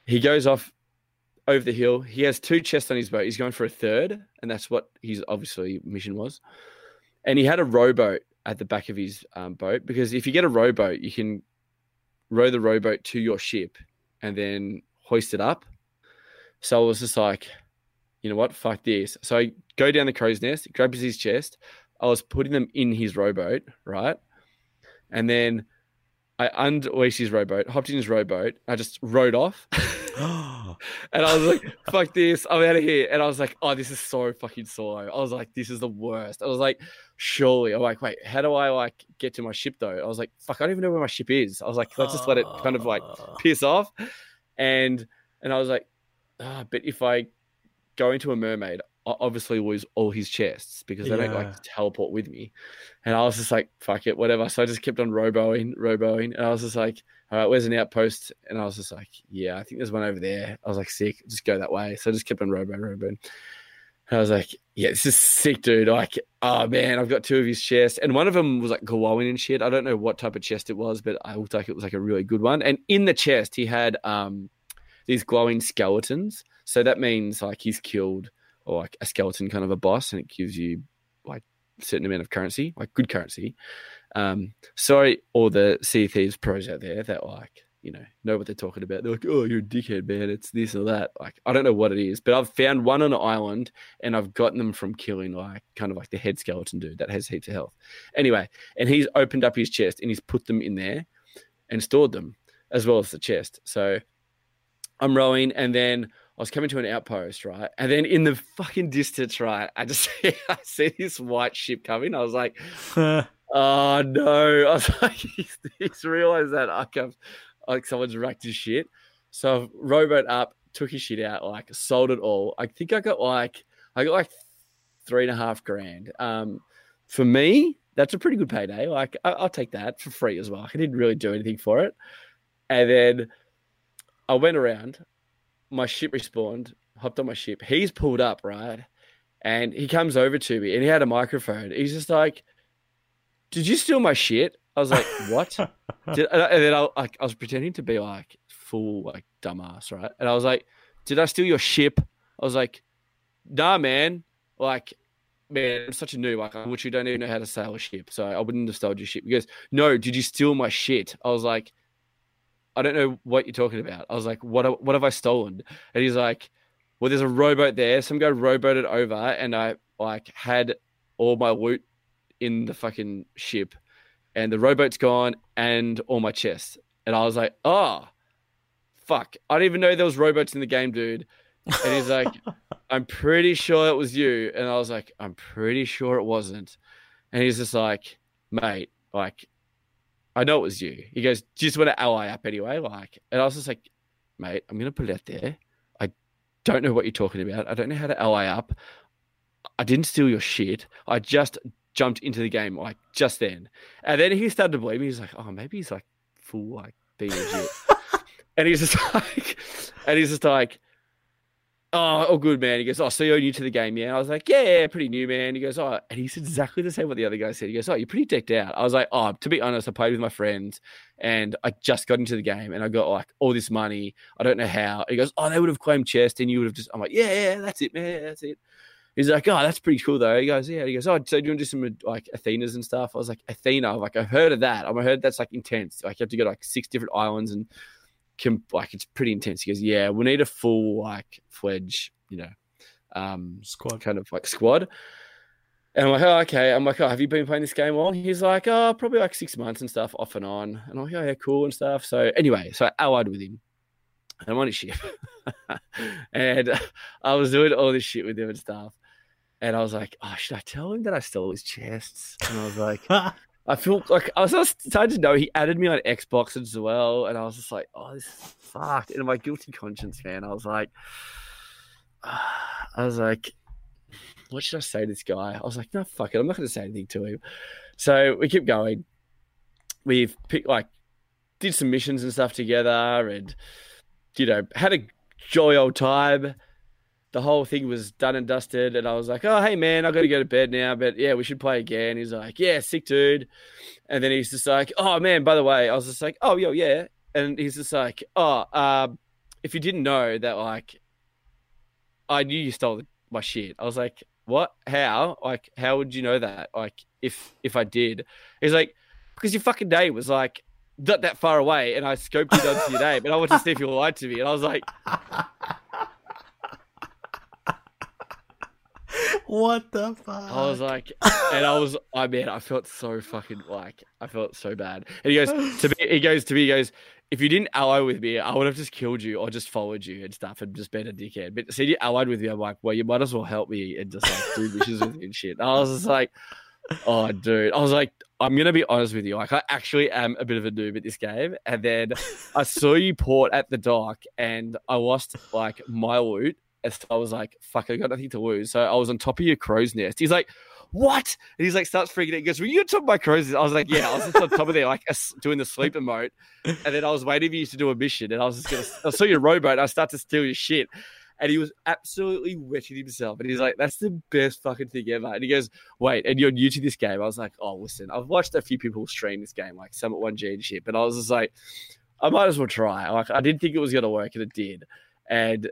C: he goes off over the hill. He has two chests on his boat. He's going for a third, and that's what his obviously mission was. And he had a rowboat at the back of his um, boat because if you get a rowboat, you can row the rowboat to your ship and then hoist it up. So I was just like, you know what? Fuck this. So I go down the crow's nest, grabs his chest. I was putting them in his rowboat, right? And then I unleashed his rowboat, hopped in his rowboat. I just rowed off. and I was like, fuck this, I'm out of here. And I was like, oh, this is so fucking solo. I was like, this is the worst. I was like, surely. I'm like, wait, how do I like get to my ship though? I was like, fuck, I don't even know where my ship is. I was like, let's just let it kind of like piss off. And and I was like, ah, but if I go into a mermaid, obviously lose all his chests because they don't like to teleport with me. And I was just like, fuck it, whatever. So I just kept on rowboating, rowboating. And I was just like, all right, where's an outpost? And I was just like, yeah, I think there's one over there. I was like, sick, just go that way. So I just kept on rowboating, rowboating. And I was like, yeah, this is sick, dude. Like, oh man, I've got two of his chests. And one of them was like glowing and shit. I don't know what type of chest it was, but I looked like it was like a really good one. And in the chest, he had um these glowing skeletons. So that means like he's killed or like a skeleton kind of a boss, and it gives you like a certain amount of currency, like good currency. Um, sorry, all the Sea Thieves pros out there that like you know know what they're talking about. They're like, oh, you're a dickhead, man. It's this or that. Like I don't know what it is, but I've found one on an island, and I've gotten them from killing like kind of like the head skeleton dude that has heaps of health. Anyway, and he's opened up his chest and he's put them in there and stored them as well as the chest. So I'm rowing, and then I was coming to an outpost, right? And then in the fucking distance, right, I just see, I see this white ship coming. I was like, oh no! I was like, he's, he's realized that I've, like someone's wrecked his shit. So I've rowboat up, took his shit out, like sold it all. I think I got like I got like three and a half grand. Um, for me, that's a pretty good payday. Like I, I'll take that for free as well. I didn't really do anything for it. And then I went around. My ship respawned. Hopped on my ship. He's pulled up right, and he comes over to me, and he had a microphone. He's just like, "Did you steal my shit?" I was like, "What?" Did, and then I, like, I was pretending to be like full like dumbass, right? And I was like, "Did I steal your ship?" I was like, "Nah, man. Like, man, I'm such a noob. Like, I literally don't even know how to sail a ship, so I wouldn't have stolen your ship." He goes, "No, did you steal my shit?" I was like, "I don't know what you're talking about." I was like, "What? What have I stolen?" And he's like, "Well, there's a rowboat there. Some guy rowboated over, and I like had all my loot in the fucking ship." and the rowboat's gone and all my chests. And I was like, oh, fuck. I didn't even know there was rowboats in the game, dude. And he's like, I'm pretty sure it was you. And I was like, I'm pretty sure it wasn't. And he's just like, mate, like, I know it was you. He goes, do you just want to ally up anyway? Like, and I was just like, mate, I'm going to put it out there. I don't know what you're talking about. I don't know how to ally up. I didn't steal your shit. I just jumped into the game like just then. And then he started to believe me. He's like, oh, maybe he's like full like being legit. and he's just like, and he's just like, oh, oh, good man. He goes, oh, so you're new to the game, yeah? I was like, yeah, yeah, pretty new, man. He goes, oh, and he said exactly the same what the other guy said. He goes, oh, you're pretty decked out. I was like, oh, to be honest, I played with my friends and I just got into the game and I got like all this money. I don't know how. He goes, oh, they would have claimed chest and you would have just. I'm like, yeah, yeah, that's it, man, that's it. He's like, oh, that's pretty cool though. He goes, yeah. He goes, oh, so do you want to do some like Athenas and stuff? I was like, Athena, like I've heard of that. I've heard that's like intense. Like you have to go to like six different islands and can like it's pretty intense. He goes, yeah, we need a full like fledged, you know, um,
B: Squad.
C: kind of like squad. And I'm like, oh, okay. I'm like, oh, have you been playing this game long? He's like, oh, probably like six months and stuff, off and on. And I'm like, oh, yeah, cool and stuff. So anyway, so I allied with him. And I'm on his ship. and I was doing all this shit with him and stuff. And I was like, oh, should I tell him that I stole his chests? And I was like, I feel like I was just starting to know he added me on Xbox as well, and I was just like, oh, this is fucked. And my guilty conscience, man, I was like, I was like, what should I say to this guy? I was like, no, fuck it, I'm not going to say anything to him. So we keep going. We've picked like did some missions and stuff together, and you know had a jolly old time. The whole thing was done and dusted, and I was like, "Oh, hey man, I got to go to bed now, but yeah, we should play again." He's like, "Yeah, sick dude," and then he's just like, "Oh man, by the way," I was just like, "Oh yo, yeah," and he's just like, "Oh, um, if you didn't know that, like, I knew you stole my shit." I was like, "What? How? Like, how would you know that? Like, if if I did?" He's like, "Because your fucking day was like." Not that far away, and I scoped it onto your name, and I wanted to see if you lied to me, and I was like,
B: What the fuck?
C: I was like, and I was, I mean, I felt so fucking like, I felt so bad. And he goes to me, he goes to me, he goes, if you didn't ally with me, I would have just killed you or just followed you and stuff and just been a dickhead. But see, you allied with me, I'm like, well, you might as well help me and just like do missions with me and shit. And I was just like, oh, dude, I was like, I'm gonna be honest with you, like, I actually am a bit of a noob at this game. And then I saw you port at the dock, and I lost like my loot so I was like, fuck, I got nothing to lose. So I was on top of your crow's nest. He's like, what? And he's like, starts freaking out. He goes, were you on top of my crow's nest? I was like, yeah, I was just on top of there, like doing the sleeper mode. And then I was waiting for you to do a mission. And I was just going to, I saw your rowboat I start to steal your shit. And he was absolutely wetting himself. And he's like, that's the best fucking thing ever. And he goes, wait, and you're new to this game. I was like, oh, listen, I've watched a few people stream this game, like summit1g and shit. But I was just like, I might as well try. Like, I didn't think it was going to work, and it did. And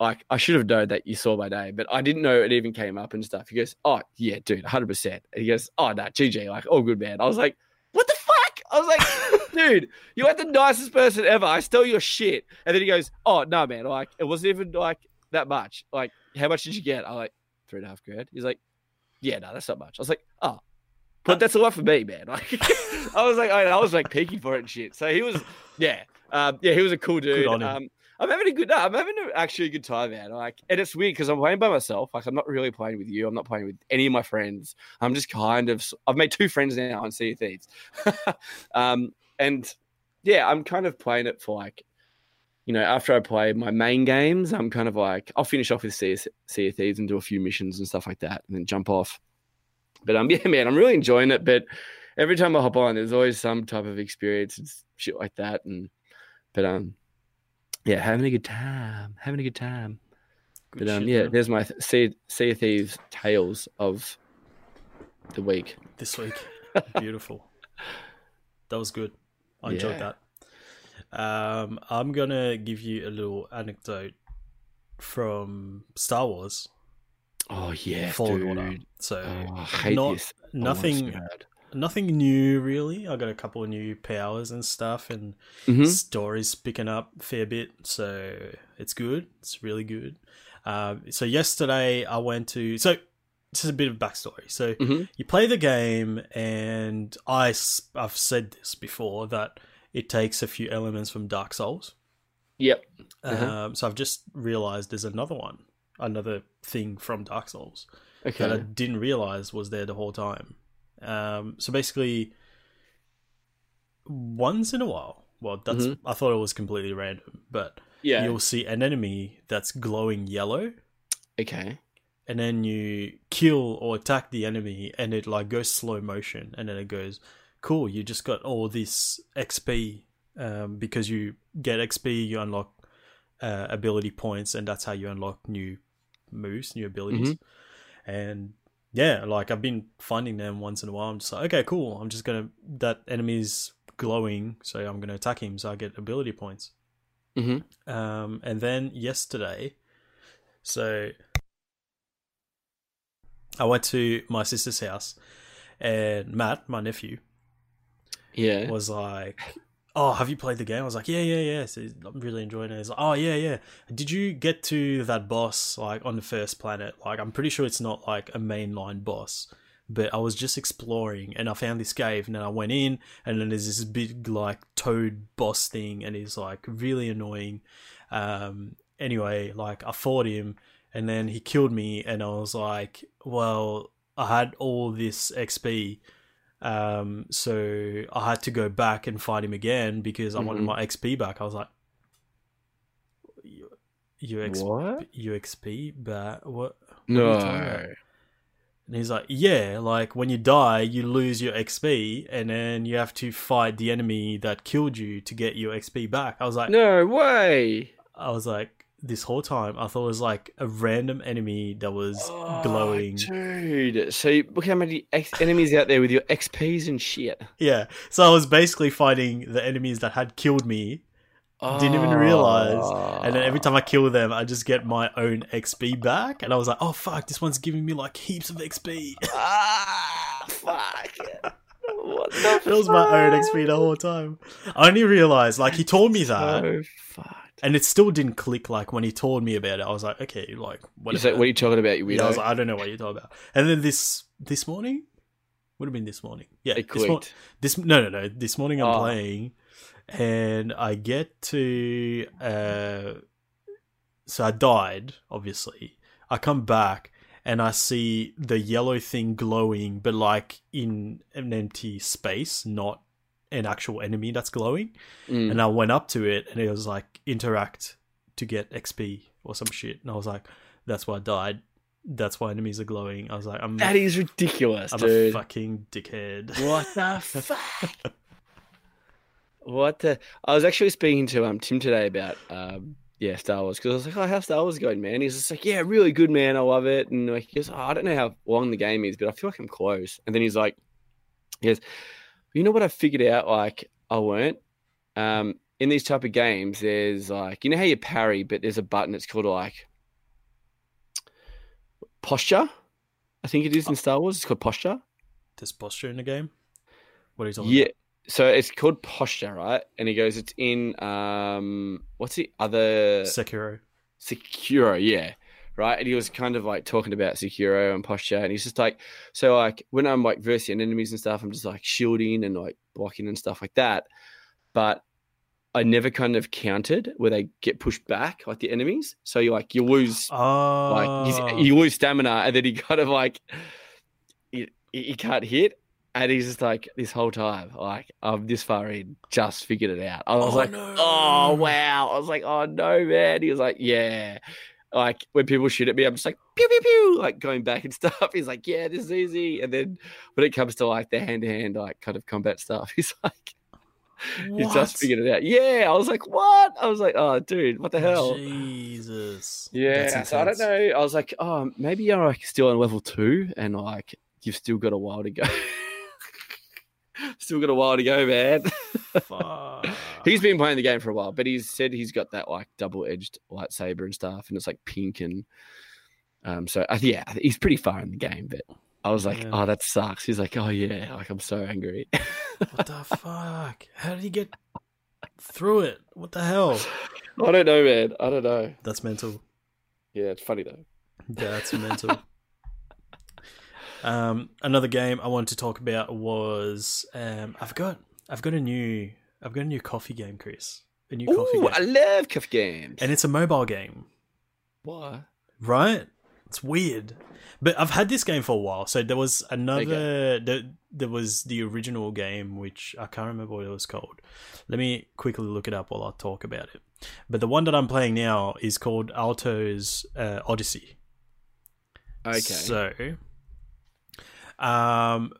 C: like I should have known that you saw my name, but I didn't know it even came up and stuff. He goes, "Oh yeah, dude, hundred percent." He goes, "Oh no, GG, like all good, man." I was like, "What the fuck?" I was like, "Dude, you are the nicest person ever. I stole your shit." And then he goes, "Oh no, man, like it wasn't even like that much. Like how much did you get?" I'm like, three and a half grand. He's like, "Yeah, no, that's not much." I was like, "Oh." But that's a lot for me, man. Like, I was like, I, I was like peeking for it and shit. So he was, yeah, um, yeah, he was a cool dude. Um, I'm having a good. I'm having a, actually a good time, man. Like, and it's weird because I'm playing by myself. Like, I'm not really playing with you. I'm not playing with any of my friends. I'm just kind of. I've made two friends now on Sea of Thieves, um, and yeah, I'm kind of playing it for like, you know, after I play my main games, I'm kind of like, I'll finish off with Sea sea of Thieves and do a few missions and stuff like that, and then jump off. But um, yeah, man, I'm really enjoying it. But every time I hop on, there's always some type of experience and shit like that, and but um yeah, having a good time, having a good time. Good but um, shit, yeah, man. there's my sea, sea of Thieves tales of the week
B: this week. Beautiful. that was good. I enjoyed yeah. that. Um, I'm gonna give you a little anecdote from Star Wars.
C: Oh yeah,
B: Fallen
C: dude.
B: Order. So
C: oh,
B: not nothing.
C: Oh,
B: nothing new really. I got a couple of new powers and stuff, and
C: Mhm.
B: stories picking up a fair bit. So it's good. It's really good. Um, so yesterday I went to so this is a bit of backstory. So
C: Mhm.
B: you play the game, and I've said this before that it takes a few elements from Dark Souls.
C: Yep. Uh-huh.
B: Um, so I've just realized there's another one, another thing from Dark Souls
C: Okay.
B: that I didn't realize was there the whole time. Um, so basically, once in a while, well, that's
C: Mhm.
B: I thought it was completely random, but
C: yeah.
B: you'll see an enemy that's glowing yellow,
C: Okay.
B: and then you kill or attack the enemy, and it like goes slow motion, and then it goes, "Cool, you just got all this XP." Um, because you get XP, you unlock uh, ability points, and that's how you unlock new moves, new abilities. And yeah, like I've been finding them once in a while. I'm just like, okay, cool. I'm just gonna that enemy's glowing, so I'm gonna attack him, so I get ability points.
C: Mhm.
B: Um, and then yesterday, so I went to my sister's house, and Matt, my nephew,
C: Yeah.
B: was like, "Oh, have you played the game?" I was like, "Yeah, yeah, yeah." So I'm really enjoying it. He's like, "Oh, yeah, yeah." Did you get to that boss like on the first planet? Like, I'm pretty sure it's not like a mainline boss, but I was just exploring and I found this cave, and then I went in, and then there's this big like toad boss thing, and he's like really annoying. Um, anyway, like I fought him, and then he killed me, and I was like, "Well, I had all this XP." Um, so I had to go back and fight him again because I wanted
C: Mhm.
B: my XP back. I was like, "You, XP,
C: What?
B: you XP back? What?"
C: No.
B: And he's like, "Yeah, like when you die, you lose your XP, and then you have to fight the enemy that killed you to get your XP back." I was like,
C: No way.
B: I was like, this whole time I thought it was like a random enemy that was
C: Oh,
B: glowing.
C: dude. So you- look how many ex- enemies out there with your XPs and shit.
B: Yeah, so I was basically fighting the enemies that had killed me. Didn't even realize. And then every time I kill them, I just get my own XP back. And I was like, oh fuck, this one's giving me like heaps of XP.
C: Ah, fuck. What the
B: that was my own? XP the whole time. I only realized, like, he told me that.
C: So.
B: And it still didn't click, like, when he told me about it. I was like, okay, like, whatever.
C: Is that what are you talking about, you
B: yeah, I was like, I don't know what you're talking about. And then this this morning? Would have been this morning. Yeah,
C: It
B: this, mo- this no no no. This morning I'm
C: Oh.
B: playing, and I get to uh, so I died. Obviously, I come back and I see the yellow thing glowing, but like in an empty space, not an actual enemy that's glowing.
C: Mm.
B: And I went up to it, and it was like interact to get XP or some shit. And I was like, that's why I died. That's why enemies are glowing. I was like, I'm
C: That is ridiculous,
B: I'm
C: dude.
B: a fucking dickhead.
C: What the fuck? what the? I was actually speaking to um Tim today about um yeah Star Wars because I was like, oh, how's Star Wars going, man? He's just like, yeah, really good, man. I love it. And like, he goes, oh, I don't know how long the game is, but I feel like I'm close. And then he's like, he goes, you know what I figured out? Like, I weren't. Um, in these type of games, there's like, you know how you parry, but there's a button. It's called like posture. I think it is in Star Wars. It's called posture.
B: There's posture in the game. What are you talking
C: Yeah. So it's called posture, right? And he goes, it's in um what's the other
B: about? Sekiro.
C: Sekiro, yeah. Right. And he was kind of like talking about Sekiro and posture. And he's just like, so like when I'm like versing enemies and stuff, I'm just like shielding and like blocking and stuff like that. But I never kind of counted where they get pushed back, like the enemies. So you like you lose
B: Oh,
C: like you lose stamina and then he kind of like he, he can't hit and he's just like this whole time like i'm this far in just figured it out i was
B: Oh,
C: like
B: no.
C: oh wow i was like oh no man he was like yeah like when people shoot at me i'm just like pew pew pew like going back and stuff he's like yeah this is easy and then when it comes to like the hand-to-hand like kind of combat stuff he's like he's
B: What?
C: just figured it out yeah i was like what i was like oh dude what the hell
B: Jesus.
C: yeah, so I don't know. I was like, oh, maybe you're like still on level two, and like you've still got a while to go. still got a while to go, man.
B: Fuck.
C: He's been playing the game for a while, but he's said he's got that like double-edged lightsaber and stuff, and it's like pink and um. So uh, yeah, he's pretty far in the game, but I was like,
B: Yeah.
C: oh, that sucks. He's like, oh yeah, like I'm so angry.
B: what the fuck? How did he get through it? What the hell?
C: I don't know, man. I don't know.
B: That's mental.
C: Yeah, it's funny though.
B: That's mental. um, another game I wanted to talk about was um, I've got I've got a new I've got a new coffee game, Chris. A new coffee
C: Ooh,
B: game,
C: I love coffee games.
B: and it's a mobile game.
C: what?
B: Right? It's weird. But I've had this game for a while. So there was another there, there was the original game which I can't remember what it was called. Let me quickly look it up while I talk about it. But the one that I'm playing now is called Alto's uh, Odyssey.
C: Okay.
B: So um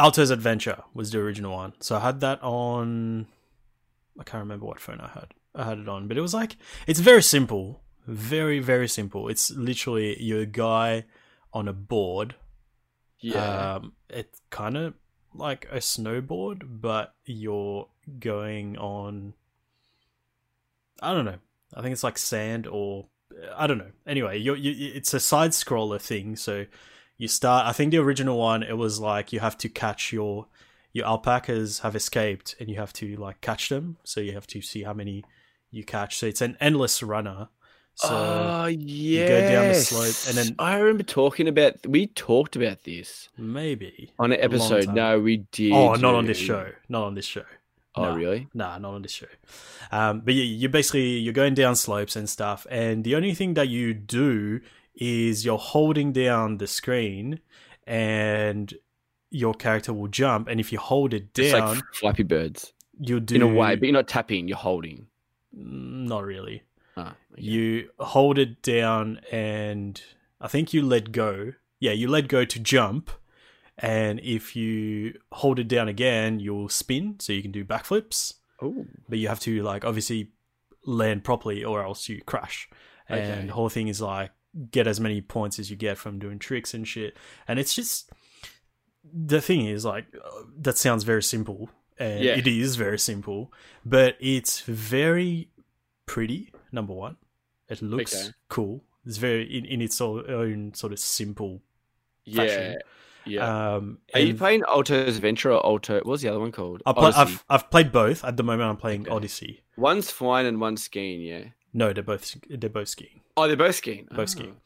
B: Alto's Adventure was the original one. So I had that on I can't remember what phone I had. I had it on, but it was like it's very simple, very very simple. It's literally you're a guy on a board.
C: yeah.
B: Um, it's kind of like a snowboard, but you're going on. I don't know. I think it's like sand or I don't know. Anyway, you you it's a side scroller thing. So you start. I think the original one it was like you have to catch your your alpacas have escaped and you have to like catch them. So you have to see how many you catch. So it's an endless runner. So
C: oh yeah,
B: go down the slope and then-
C: I remember talking about. We talked about this
B: maybe
C: on an episode. No, we did.
B: Oh, not on this show. Not on this show.
C: Oh,
B: No.
C: really?
B: Nah, not on this show. Um, but yeah, you're basically you're going down slopes and stuff, and the only thing that you do is you're holding down the screen, and your character will jump, and if you hold it
C: It's
B: down,
C: like Flappy Birds
B: you'll do
C: in a way, but you're not tapping, you're holding.
B: not really.
C: Ah, okay.
B: You hold it down, and I think you let go. Yeah, you let go to jump, and if you hold it down again, you'll spin, so you can do backflips.
C: Ooh.
B: but you have to like obviously land properly or else you crash. And
C: Okay.
B: the whole thing is like get as many points as you get from doing tricks and shit. And it's just the thing is like uh, that sounds very simple and
C: Yeah.
B: it is very simple, but it's very pretty. Number one, it looks
C: Okay.
B: cool. It's very in, in its own sort of simple.
C: Yeah.
B: Fashion.
C: Yeah.
B: Um,
C: Are you playing Alto's Adventure or Alto? What was the other one called?
B: I play, I've, I've played both. At the moment, I'm playing
C: Okay.
B: Odyssey.
C: One's flying and one's skiing. Yeah.
B: No, they're both they're both skiing.
C: Oh, they're both skiing.
B: Both
C: Oh.
B: skiing.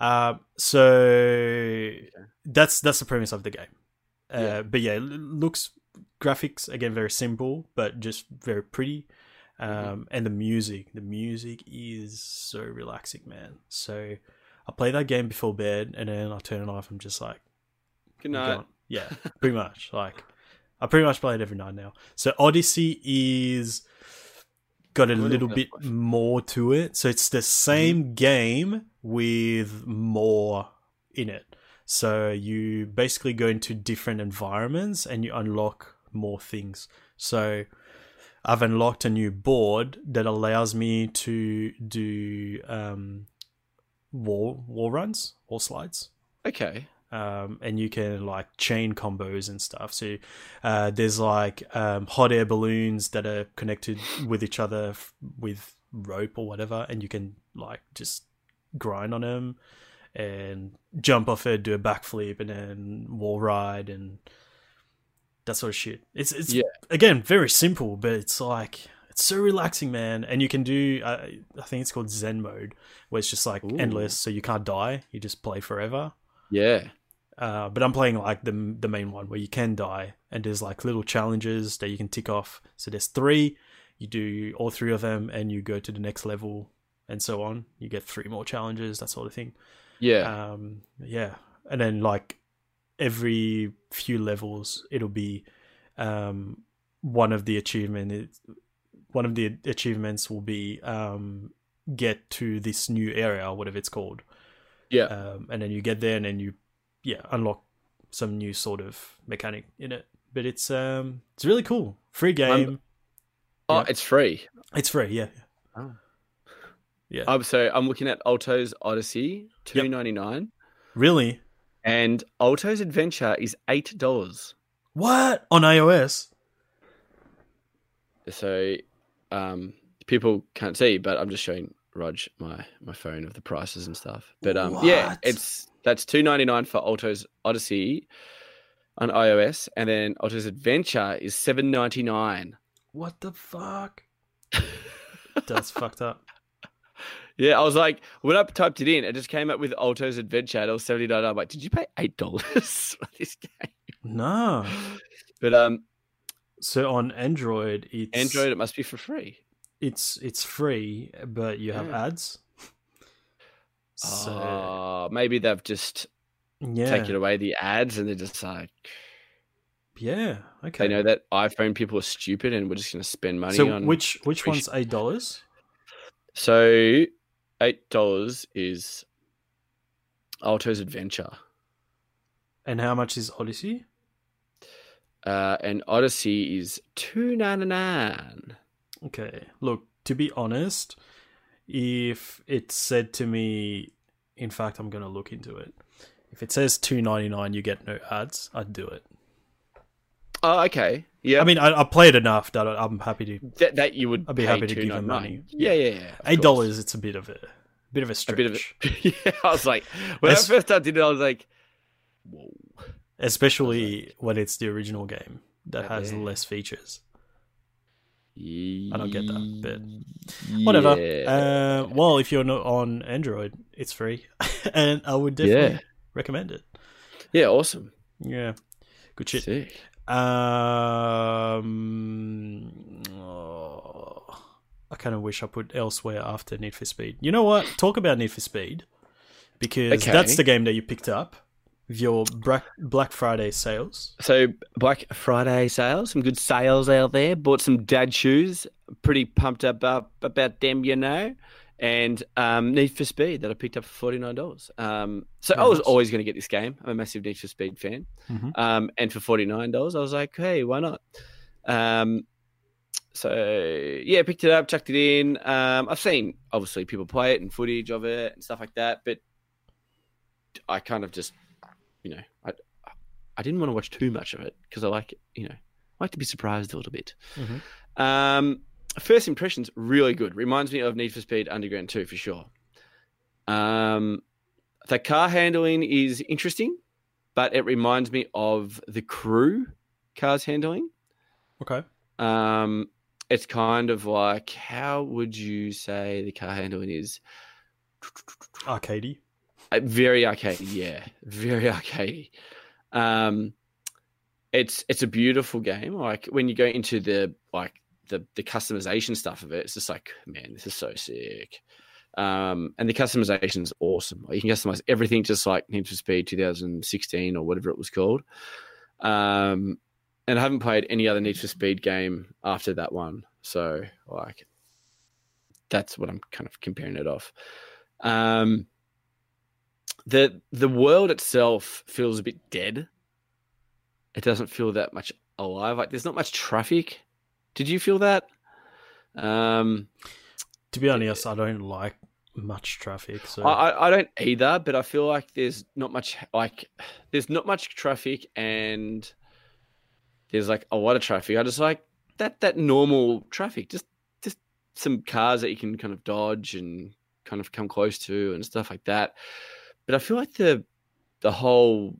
B: Um, so that's that's the premise of the game. Uh,
C: Yeah.
B: But yeah, looks graphics again very simple, but just very pretty. Um,
C: Mm-hmm.
B: And the music, the music is so relaxing, man. So I play that game before bed, and then I turn it off. I'm just like,
C: Good night.
B: gone. yeah, pretty much. Like I pretty much play it every night now. So Odyssey is got a little bit more to it. So it's the same game with more in it. So you basically go into different environments and you unlock more things. So I've unlocked a new board that allows me to do um, wall wall runs, wall slides
C: Okay.
B: Um, and you can like chain combos and stuff. So uh, there's like um, hot air balloons that are connected with each other f- with rope or whatever, and you can like just grind on them and jump off it, do a backflip, and then wall ride and that sort of shit. It's it's
C: Yeah.
B: again very simple, but it's like. It's so relaxing, man, and you can do. Uh, I think it's called Zen mode, where it's just like
C: Ooh.
B: endless, so you can't die. You just play forever.
C: Yeah.
B: Uh, but I'm playing like the the main one where you can die, and there's like little challenges that you can tick off. So there's three. You do all three of them, and you go to the next level, and so on. You get three more challenges, that sort of thing.
C: Yeah.
B: Um, yeah, and then like every few levels, it'll be um, one of the achievement. It, one of the achievements will be um, get to this new area, whatever it's called
C: yeah.
B: um, and then you get there and then you yeah unlock some new sort of mechanic in it. But it's um it's really cool. Free game.
C: Oh,
B: yeah.
C: it's free.
B: it's free yeah.
C: Oh.
B: yeah.
C: Um, so I'm looking at Alto's Odyssey, two ninety nine,
B: really?
C: And Alto's Adventure is eight dollars.
B: what? On ios
C: So, um, people can't see, but I'm just showing Rog my my phone of the prices and stuff. But um, yeah, it's that's two ninety nine for Alto's Odyssey on iOS, and then Alto's Adventure is seven ninety nine.
B: what the fuck that's fucked up
C: Yeah, I was like, when I typed it in, it just came up with Alto's Adventure. It was seventy nine. I'm like, did you pay eight dollars for this game?
B: no
C: But um,
B: so on android it's
C: Android, it must be for free.
B: it's it's free but you have
C: Yeah.
B: ads so
C: Uh, maybe they've just
B: yeah
C: taken away the ads, and they're just like,
B: yeah okay
C: they know that iPhone people are stupid, and we're just going to spend money
B: so
C: on
B: which which one's eight dollars
C: So eight dollars is Alto's Adventure,
B: and how much is odyssey
C: uh, and Odyssey is two ninety nine.
B: Okay. Look, to be honest, if it said to me, in fact, I'm going to look into it. If it says 2.99 you get no ads, I'd do it.
C: Oh, okay. Yeah,
B: I mean, I, I played enough that I- I'm happy to.
C: that, that you would.
B: I'd be happy to give them money.
C: Yeah, yeah, yeah.
B: Eight dollars, it's a bit of a bit of a
C: A
B: stretch,
C: bit of it. yeah, I was like, when
B: That's-
C: I first started it, I was like, whoa.
B: especially when it's the original game that has
C: yeah.
B: less features.
C: I
B: don't get that bit. Whatever. Uh, well, if you're not on Android, it's free, and I would definitely
C: Yeah.
B: recommend it.
C: yeah, awesome.
B: Yeah, good shit.
C: Sick.
B: Um, oh, I kind of wish I put elsewhere after Need for Speed. You know what? Talk about Need for Speed because
C: Okay.
B: that's the game that you picked up your Black Friday sales.
C: So Black Friday sales, some good sales out there. Bought some dad shoes. Pretty pumped up, about them, you know. And um, Need for Speed that I picked up for forty nine dollars. Um, so I was always going to get this game. I'm a massive Need for Speed fan.
B: Mhm.
C: Um, and for forty nine dollars, I was like, hey, why not? Um, so yeah, picked it up, chucked it in. Um, I've seen obviously people play it and footage of it and stuff like that, but I kind of just, you know, I I didn't want to watch too much of it because I like, you know, I like to be surprised a little bit.
B: Mhm.
C: Um, first impressions really good. Reminds me of Need for Speed Underground 2 for sure. Um, the car handling is interesting, but it reminds me of the crew cars handling.
B: Okay.
C: Um, it's kind of like how would you say the car handling is?
B: Arcadey.
C: Uh, very arcadey, yeah, very arcadey. Um, it's it's a beautiful game. Like when you go into the like the the customization stuff of it, it's just like, man, this is so sick. Um, and the customization is awesome. Like, you can customize everything, just like Need for Speed 2016 or whatever it was called. Um, and I haven't played any other Need for Speed game after that one, so like that's what I'm kind of comparing it off. Um, the the world itself feels a bit dead. It doesn't feel that much alive. Like there's not much traffic. Did you feel that? Um,
B: To be honest, I don't like much traffic. So
C: I, I- I don't either, but I feel like there's not much like there's not much traffic and there's like a lot of traffic. I just like that that normal traffic, just just some cars that you can kind of dodge and kind of come close to and stuff like that. But I feel like the the whole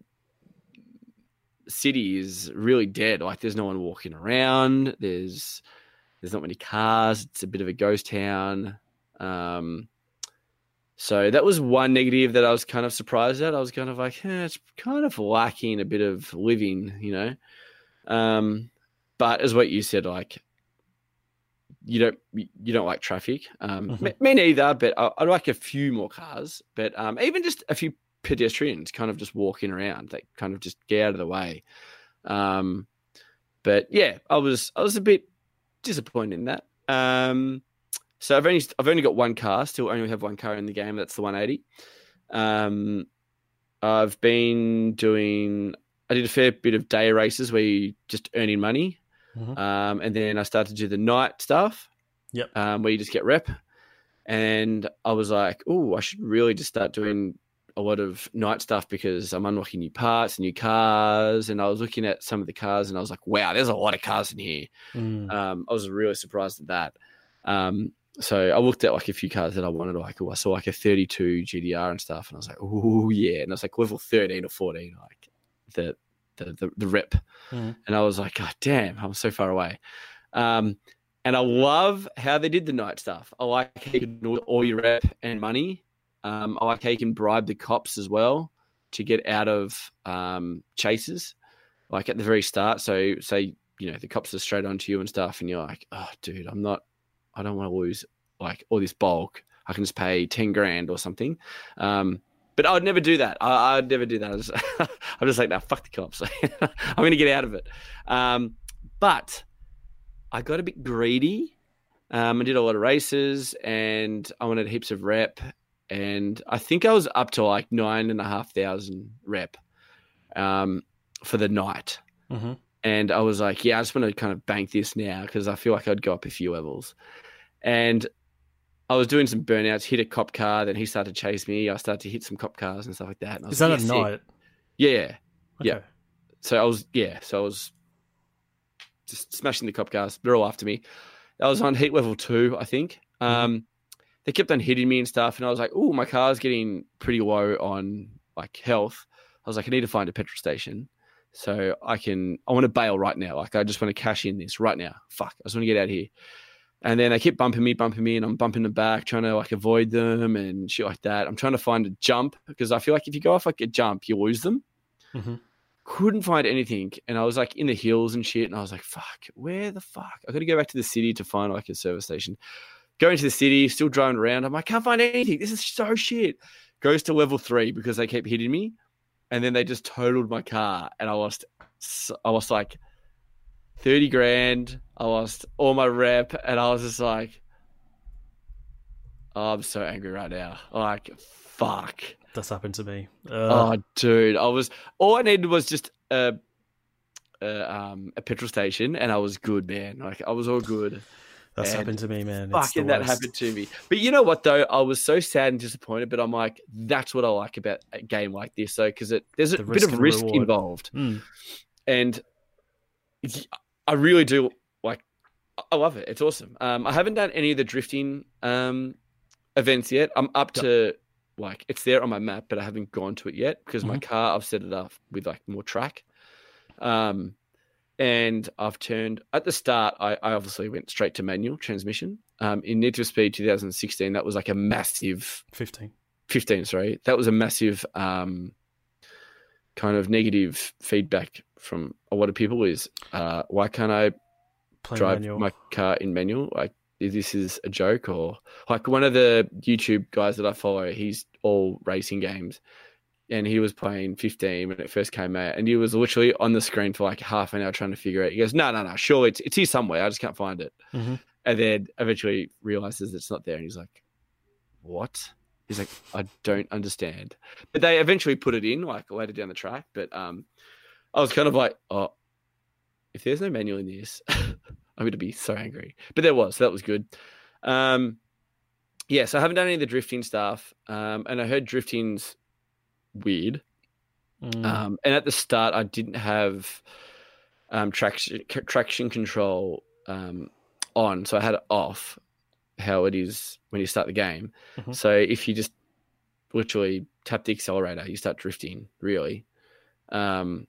C: city is really dead. Like there's no one walking around. There's there's not many cars. It's a bit of a ghost town. Um, so that was one negative that I was kind of surprised at. I was kind of like, eh, it's kind of lacking a bit of living, you know. Um, but as what you said, like you don't you don't like traffic. Um,
B: Mhm.
C: me, neither. But I, I like a few more cars. But um, even just a few pedestrians, kind of just walking around, they kind of just get out of the way. Um, but yeah, I was I was a bit disappointed in that. Um, so I've only I've only got one car. Still only have one car in the game. That's the 180. Um, I've been doing. I did a fair bit of day races where you just earning money,
B: Mhm.
C: um, and then I started to do the night stuff.
B: Yep.
C: Um, where you just get rep, and I was like, oh, I should really just start doing a lot of night stuff because I'm unlocking new parts, new cars, and I was looking at some of the cars, and I was like, wow, there's a lot of cars in here.
B: Mm.
C: Um, I was really surprised at that. Um, so I looked at like a few cars that I wanted. Like, I saw like a 32 GTR and stuff, and I was like, oh yeah, and I was like level 13 or 14, like the the the, the rep,
B: Mhm.
C: and I was like, God damn, I'm so far away. Um, and I love how they did the night stuff. I like how you can do all your rep and money. Um, I like how you can bribe the cops as well to get out of um, chases, like at the very start. So, say you know the cops are straight onto you and stuff, and you're like, oh, dude, I'm not, I don't want to lose like all this bulk. I can just pay ten grand or something. Um, but I would never do that. I, I'd never do that. I just, I'm just like, nah, fuck the cops. I'm going to get out of it. Um, but I got a bit greedy. Um, I did a lot of races and I wanted heaps of rep. And I think I was up to like nine and a half thousand rep um, for the night.
B: Mhm.
C: And I was like, yeah, I just want to kind of bank this now because I feel like I'd go up a few levels. And I was doing some burnouts, hit a cop car, then he started to chase me. I started to hit some cop cars and stuff like that. And I was
B: Is that
C: like,
B: at
C: "Yeah, sick."
B: night?
C: Yeah. Yeah.
B: Okay.
C: So I was, yeah, so I was just smashing the cop cars. They're all after me. I was on heat level two, I think. Um, they kept on hitting me and stuff, and I was like, "Oh, my car's getting pretty low on like health." I was like, "I need to find a petrol station, so I can. I want to bail right now. Like, I just want to cash in this right now. Fuck, I just want to get out of here." And then they keep bumping me, bumping me, and I'm bumping them back, trying to like avoid them and shit like that. I'm trying to find a jump because I feel like if you go off like a jump, you lose them
B: Mhm.
C: couldn't find anything and i was like in the hills and shit and i was like fuck where the fuck i gotta go back to the city to find like a service station going to the city still driving around i'm like can't find anything this is so shit goes to level three because they keep hitting me and then they just totaled my car, and I lost. I lost like thirty grand. I lost all my rep, and I was just like, oh, I'm so angry right now. Like, fuck.
B: That's happened to me. Uh,
C: Oh, dude, I was all I needed was just a, a um a petrol station, and I was good, man. Like I was all good.
B: that's
C: and
B: happened to me, man. It's
C: Fucking that happened to me. But you know what though? I was so sad and disappointed. But I'm like, that's what I like about a game like this, though, because it there's a
B: The
C: bit of risk
B: reward.
C: involved,
B: Mm.
C: and I really do like. I love it. It's awesome. Um, I haven't done any of the drifting um events yet. I'm up
B: Yep.
C: to like it's there on my map, but I haven't gone to it yet because my
B: Mhm.
C: car I've set it up with like more track. Um, and I've turned at the start. I, I obviously went straight to manual transmission. Um, in Need for Speed 2016, that was like a massive
B: 15.
C: 15. Sorry, that was a massive um kind of negative feedback from a lot of people. Is uh, why can't I
B: Plain
C: drive
B: manual.
C: my car in manual. Like, this is a joke or like one of the YouTube guys that I follow? He's all racing games, and he was playing 15 when it first came out, and he was literally on the screen for like half an hour trying to figure it. He goes, "No, no, no, surely it's it's here somewhere. I just can't find it."
B: Mhm.
C: And then eventually realizes it's not there, and he's like, "What?" He's like, "I don't understand." But they eventually put it in like later down the track. But um, I was kind of like, "Oh, if there's no manual in this, I'm going to be so angry. But there was, so that was good. Um, yeah, so I haven't done any of the drifting stuff, um, and I heard drifting's weird.
B: Mm.
C: Um, and at the start, I didn't have um, traction traction control um, on, so I had it off. How it is when you start the game.
B: Mhm.
C: So if you just literally tap the accelerator, you start drifting. Really, um,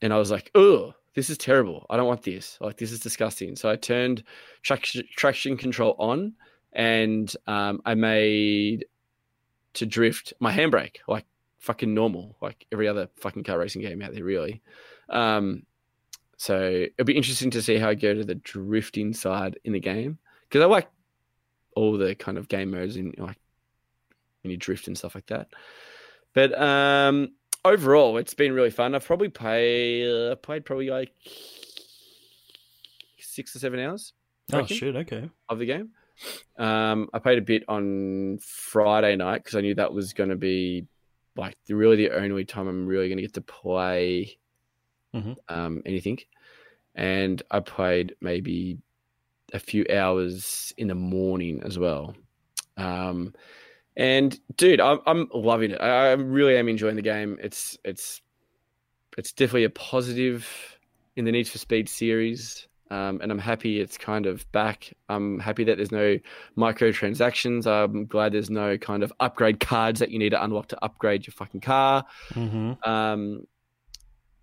C: and I was like, "Oh, this is terrible. I don't want this. Like this is disgusting." So I turned traction traction control on, and um, I made to drift my handbrake like fucking normal, like every other fucking car racing game out there, really. Um, so it'll be interesting to see how I go to the drifting side in the game because I like all the kind of game modes in like when you drift and stuff like that. But um, overall, it's been really fun. I've probably played uh, played probably like six or seven hours I
B: oh,
C: reckon.
B: shit. Okay.
C: of the game. Um, I played a bit on Friday night because I knew that was going to be like the, really the only time I'm really going to get to play
B: Mhm.
C: um, anything. And I played maybe a few hours in the morning as well. Um, and dude, I'm, I'm loving it. I, I really am enjoying the game. It's it's it's definitely a positive in the Need for Speed series. Um, and I'm happy it's kind of back. I'm happy that there's no microtransactions. I'm glad there's no kind of upgrade cards that you need to unlock to upgrade your fucking car.
B: hmm
C: Um,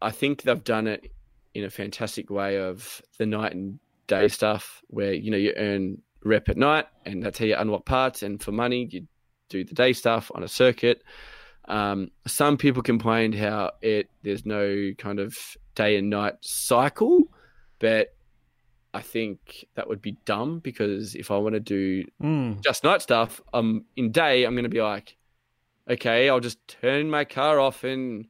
C: I think they've done it in a fantastic way of the night and day stuff, where you know you earn rep at night, and that's how you unlock parts. And for money, you do the day stuff on a circuit. Um, some people complained how it there's no kind of day and night cycle, but I think that would be dumb because if I want to do
B: Mm.
C: just night stuff, um, in day, I'm going to be like, okay, I'll just turn my car off and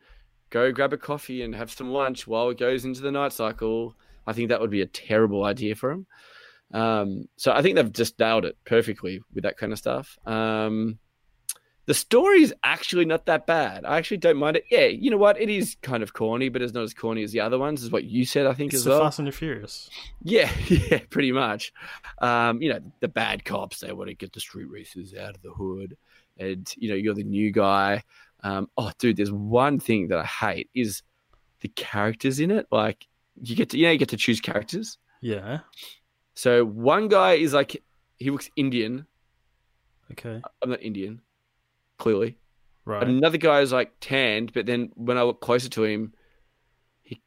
C: go grab a coffee and have some lunch while it goes into the night cycle. I think that would be a terrible idea for him. Um, so I think they've just nailed it perfectly with that kind of stuff. Um, the story is actually not that bad. I actually don't mind it. Yeah, you know what? It is kind of corny, but it's not as corny as the other ones, is what you said, I think,
B: It's
C: as
B: the
C: well.
B: Fast and the Furious.
C: Yeah, yeah, pretty much. Um, you know, the bad cops, they want to get the street racers out of the hood. And, you know, you're the new guy. Um, oh, dude, there's one thing that I hate is the characters in it. Like, you get to, you know, you get to choose characters.
B: Yeah.
C: So one guy is like, he looks Indian.
B: Okay.
C: I'm not Indian, clearly.
B: Right.
C: Another guy is like tanned, but then when I look closer to him, he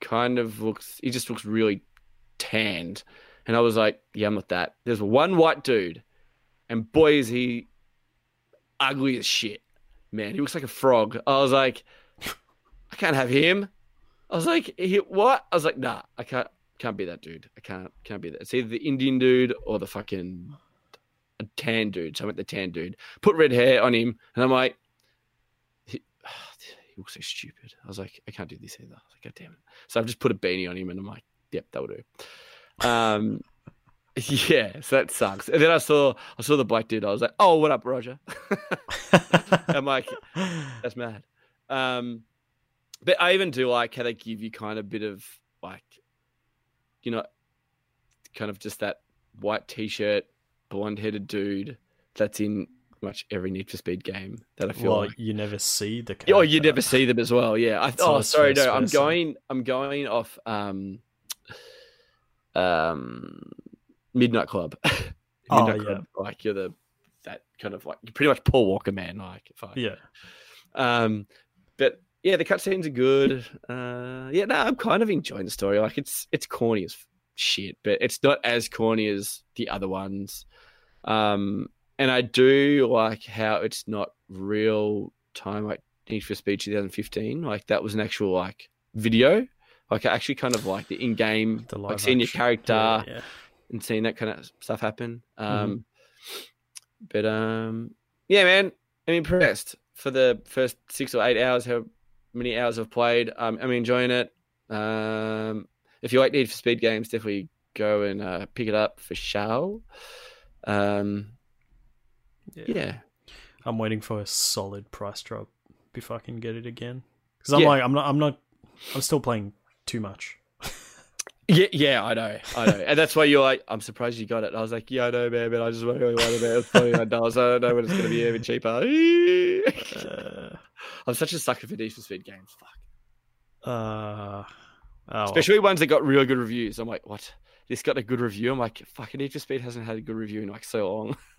C: kind of looks, he just looks really tanned. And I was like, yeah, I'm not that. There's one white dude, and boy, is he ugly as shit. Man, he looks like a frog. I was like, I can't have him. I was like, he, what? I was like, nah, I can't, can't be that dude. I can't, can't be that. It's either the Indian dude or the fucking tan dude. So I went the tan dude. Put red hair on him, and I'm like, he, he he looks so stupid. I was like, I can't do this either. I was like, God damn it. So I've just put a beanie on him and I'm like, yep, that'll do. Um, yeah, so that sucks. And then I saw I saw the black dude. I was like, oh, what up, Roger? I'm like, that's mad. Um, but I even do like how they give you kind of a bit of like, you know, kind of just that white t-shirt, blonde-headed dude that's in much every Need for Speed game that I feel
B: well,
C: like.
B: you never see the.
C: Oh, you never see them as well. Yeah. I, oh, sorry. No, I'm
B: person.
C: going. I'm going off. Um, um, Midnight Club.
B: Oh,
C: Midnight Club. Like you're the that kind of like you're pretty much Paul Walker man. Like if I,
B: Yeah.
C: um, but yeah, the cutscenes are good. Uh, yeah, no, I'm kind of enjoying the story. Like it's it's corny as shit, but it's not as corny as the other ones. Um, and I do like how it's not real time like Need for Speed 2015. Like that was an actual like video. Like I actually kind of like the in-game,
B: The
C: like seeing your character
B: Yeah, yeah.
C: and seeing that kind of stuff happen.
B: Mm-hmm.
C: Um, But um, yeah, man, I'm impressed for the first six or eight hours. How many hours I've played? Um, I'm enjoying it. Um, if you like Need for Speed games, definitely go and uh, pick it up for show. Um,
B: Yeah.
C: yeah,
B: I'm waiting for a solid price drop before I can get it again. Because I'm
C: Yeah.
B: like, I'm not, I'm not, I'm still playing too much.
C: Yeah, yeah. I know, I know, and that's why you're like, I'm surprised you got it. I was like, yeah, I know, man, but I just really wanted it. It's twenty nine dollars. I don't know when it's going to be even cheaper.
B: Uh,
C: I'm such a sucker for Need for Speed games. Fuck.
B: uh, oh,
C: especially ones that got real good reviews. I'm like, what? This got a good review. I'm like, fucking Need for Speed hasn't had a good review in like so long.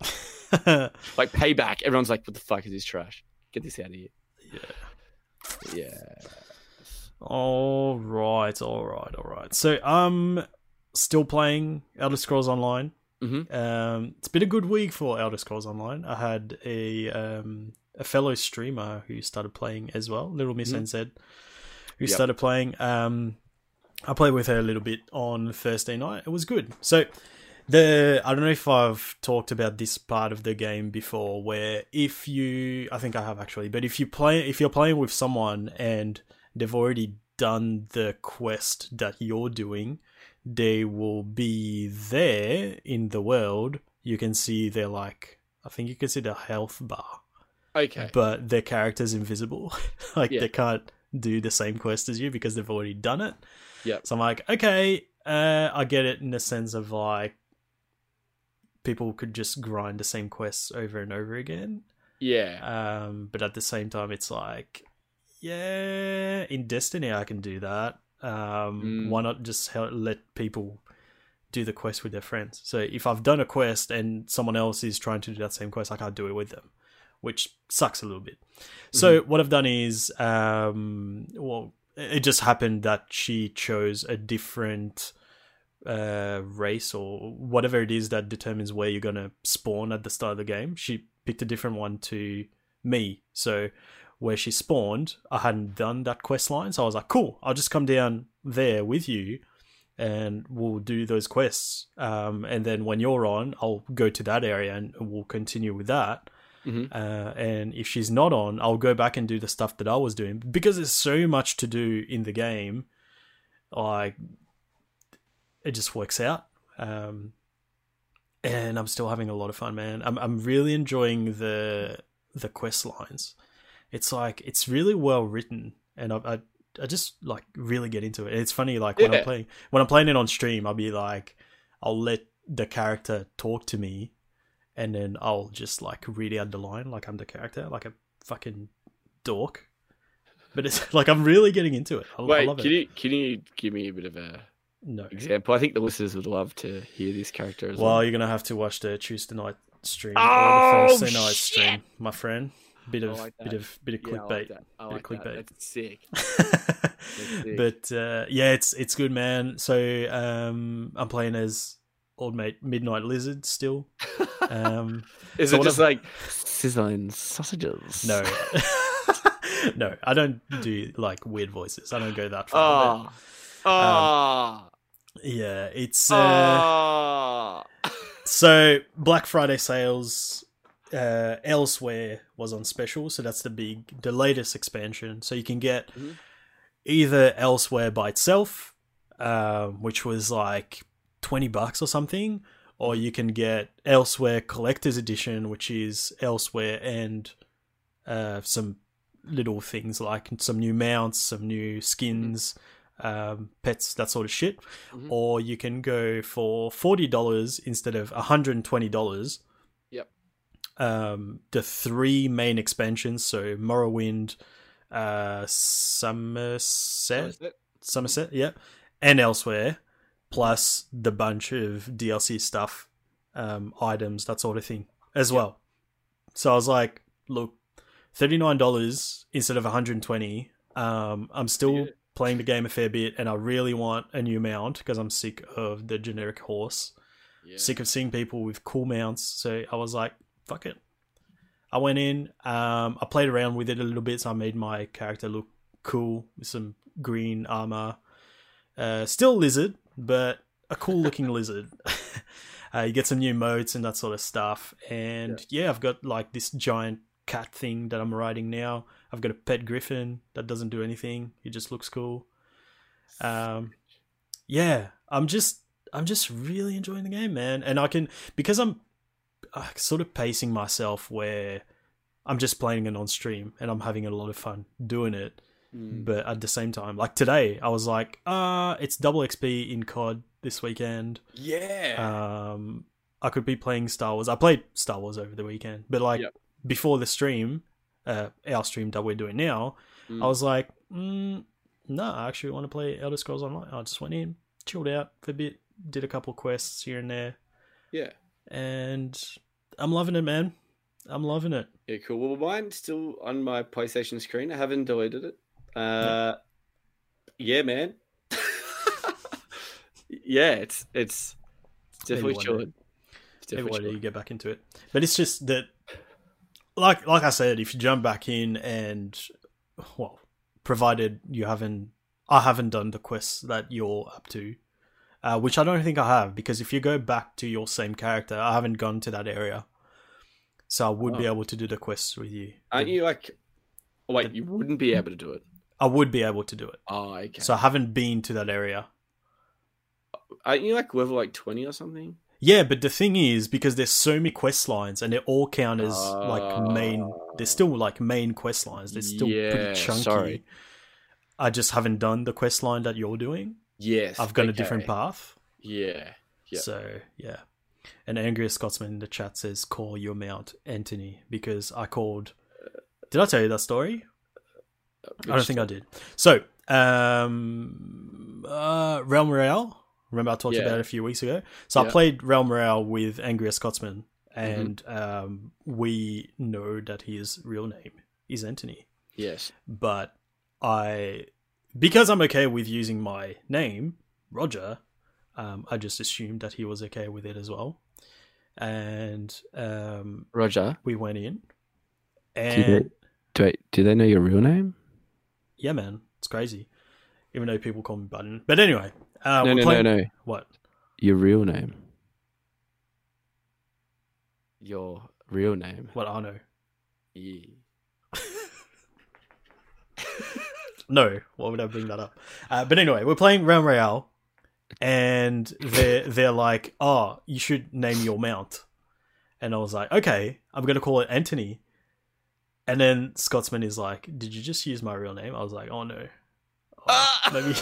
C: like payback, everyone's like, what the fuck is this trash? Get this out of here.
B: yeah.
C: Yeah.
B: All right, all right, all right. So I'm still playing Elder Scrolls Online.
C: Mhm.
B: Um, it's been a good week for Elder Scrolls Online. I had a um, a fellow streamer who started playing as well, Little Miss
C: Mhm.
B: NZ, who
C: Yep.
B: started playing. Um, I played with her a little bit on Thursday night. It was good. So the I don't know if I've talked about this part of the game before, where if you, I think I have actually, but if you play, if you're playing with someone and they've already done the quest that you're doing, they will be there in the world. You can see they're like, I think you can see the health bar,
C: Okay.
B: but their character's invisible. like
C: Yeah.
B: they can't do the same quest as you because they've already done it.
C: Yep.
B: So I'm like, okay, uh, I get it in the sense of like people could just grind the same quests over and over again.
C: Yeah.
B: Um, but at the same time, it's like, yeah, in Destiny I can do that. Um,
C: Mm.
B: Why not just let people do the quest with their friends? So if I've done a quest and someone else is trying to do that same quest, I can't do it with them, which sucks a little bit. So what I've done is, um, well, it just happened that she chose a different uh, race or whatever it is that determines where you're gonna spawn at the start of the game. She picked a different one to me. So where she spawned, I hadn't done that quest line, so I was like, "Cool, I'll just come down there with you, and we'll do those quests. Um, and then when you're on, I'll go to that area and we'll continue with that."
C: Mhm.
B: Uh, and if she's not on, I'll go back and do the stuff that I was doing because there's so much to do in the game. Like it just works out. Um, and I'm still having a lot of fun, man. I'm I'm really enjoying the the quest lines. It's like it's really well written, and I I, I just like really get into it. It's funny, like when
C: Yeah.
B: I'm playing when I'm playing it on stream, I'll be like, I'll let the character talk to me, and then I'll just like read out the line like I'm the character, like a fucking dork. But it's like I'm really getting into it. I, I
C: Wait,
B: love
C: can
B: it.
C: you can you give me a bit of a
B: No.
C: example? I think the listeners would love to hear this character as
B: Well,
C: well.
B: you're gonna have to watch the Tuesday night stream
C: Oh,
B: or the oh, Thursday night
C: shit!
B: stream, my friend. Bit of
C: like
B: bit of bit of clickbait.
C: Yeah, I like that. I
B: Bit of
C: like that.
B: clickbait.
C: That's sick. sick.
B: but uh, yeah, it's it's good, man. So um, I'm playing as old mate Midnight Lizard still. Um,
C: Is
B: so
C: it just
B: I've-
C: like sizzling sausages?
B: no, no, I don't do like weird voices. I don't go that far.
C: Oh. Oh.
B: yeah, it's uh,
C: oh.
B: so Black Friday sales uh, Elsweyr was on special, so that's the big, the latest expansion. So you can get
C: Mhm.
B: either Elsweyr by itself, um, which was like twenty bucks or something, or you can get Elsweyr Collector's Edition, which is Elsweyr and uh, some little things like some new mounts, some new skins, um, pets, that sort of shit.
C: Mhm.
B: Or you can go for forty dollars instead of hundred and twenty dollars. Um, the three main expansions, so Morrowind, uh, Summerset,
C: Summerset?
B: Summerset, yeah, and Elsweyr, plus the bunch of DLC stuff, um, items, that sort of thing as well. So I was like, look, thirty nine dollars instead of one hundred and twenty. Um, I'm still
C: Yeah.
B: playing the game a fair bit, and I really want a new mount because I'm sick of the generic horse.
C: Yeah.
B: Sick of seeing people with cool mounts. So I was like, fuck it. I went in, um, I played around with it a little bit, so I made my character look cool with some green armor. Uh, still lizard, but a cool looking lizard. uh, you get some new modes and that sort of stuff. And yeah. I've got like this giant cat thing that I'm riding now. I've got a pet griffin that doesn't do anything. It just looks cool. Um, yeah, I'm just I'm just really enjoying the game, man. And I can because I'm uh, sort of pacing myself where I'm just playing it on stream and I'm having a lot of fun doing it.
C: Mm.
B: But at the same time, like today, I was like, uh, it's double XP in COD this weekend.
C: Yeah.
B: Um, I could be playing Star Wars. I played Star Wars over the weekend, but like
C: Yep.
B: before the stream, uh, our stream that we're doing now,
C: Mm.
B: I was like, mm, no, I actually want to play Elder Scrolls Online. I just went in, chilled out for a bit, did a couple quests here and there,
C: yeah.
B: And I'm loving it, man. I'm loving it.
C: Yeah, cool. Well, mine's still on my PlayStation screen. I haven't deleted it. Uh, yeah, man. yeah, it's it's definitely chilling. It's definitely
B: you get back into it? But it's just that, like like I said, if you jump back in and, well, provided you haven't, I haven't done the quests that you're up to, uh, which I don't think I have because if you go back to your same character, I haven't gone to that area, so I would be
C: Oh.
B: able to do the quests with you.
C: Aren't you like? oh, Wait, you wouldn't be able to do it.
B: I would be able to do it,
C: Oh, okay.
B: so I haven't been to that area.
C: Aren't you like level like twenty or something?
B: Yeah, but the thing is, because there's so many quest lines and they all count as like main, they're still like main quest lines. They're still
C: Yeah,
B: pretty chunky.
C: sorry.
B: I just haven't done the quest line that you're doing.
C: Yes.
B: I've gone a different path.
C: Yeah. Yep.
B: So yeah. And Angrier Scotsman in the chat says, "Call your mount Anthony," because I called. Did I tell you that story? I don't think I did. So, um, uh, Realm Royale. Remember I talked
C: Yeah.
B: about it a few weeks ago. So I played Realm Royale with Angrier Scotsman,
C: Mm-hmm.
B: and um, we know that his real name is Anthony.
C: Yes.
B: But I, because I'm okay with using my name, Roger, um, I just assumed that he was okay with it as well. And um,
C: Roger.
B: we went in,
C: Do
B: and
C: they, do, I, do they know your real name?
B: yeah, man, it's crazy. Even though people call me Button, but anyway, uh,
C: no, no,
B: playing-
C: no, no.
B: What?
C: Your real name. Your real name.
B: What I know?
C: Yeah.
B: No, why would I bring that up? Uh, but anyway, we're playing Realm Royale, and they're they're like, "Oh, you should name your mount," and I was like, "Okay, I'm gonna call it Anthony." And then Scotsman is like, "Did you just use my real name?" I was like, "Oh no, oh, maybe."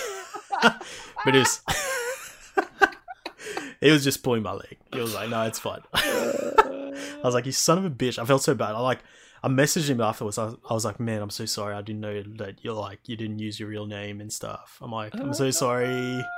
B: but it was, he was just pulling my leg. He was like, "No, it's fine." I was like, "You son of a bitch!" I felt so bad. I like, I messaged him afterwards. I was, I was like, "Man, I'm so sorry. I didn't know that you're like you didn't use your real name and stuff." I'm like, "I'm so sorry."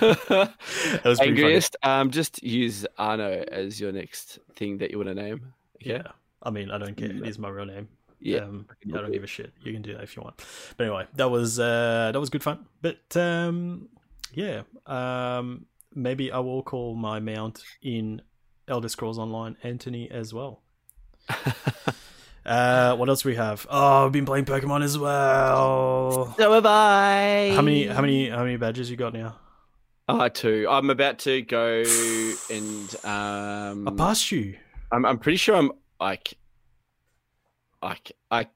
B: That was.
C: Angriest, um, just use Arno as your next thing that you want to name. Okay?
B: Yeah, I mean, I don't care. It is my real name.
C: Yeah.
B: um, I don't give a shit. You can do that if you want. But anyway, that was uh, that was good fun. But um, yeah, um, maybe I will call my mount in Elder Scrolls Online Anthony as well. uh, what else we have? Oh, I've been playing Pokemon as well.
C: So have I.
B: How many? How many? How many badges you got now?
C: Uh, two. I'm about to go and
B: I
C: um.
B: passed you.
C: I'm I'm pretty sure I'm like like I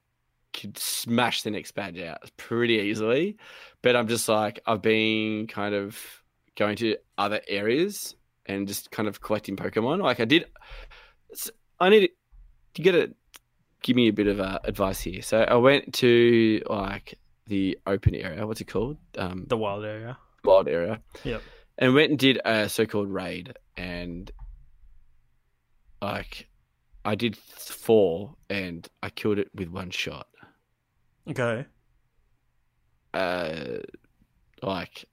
C: could smash the next badge out pretty easily, but I'm just like I've been kind of going to other areas and just kind of collecting Pokemon. Like I did, I need to get a give me a bit of uh, advice here. So I went to like the open area. What's it called? Um,
B: The wild area.
C: wild area.
B: Yep.
C: And went and did a so-called raid, and like I did four, and I killed it with one shot.
B: Okay.
C: Uh, like,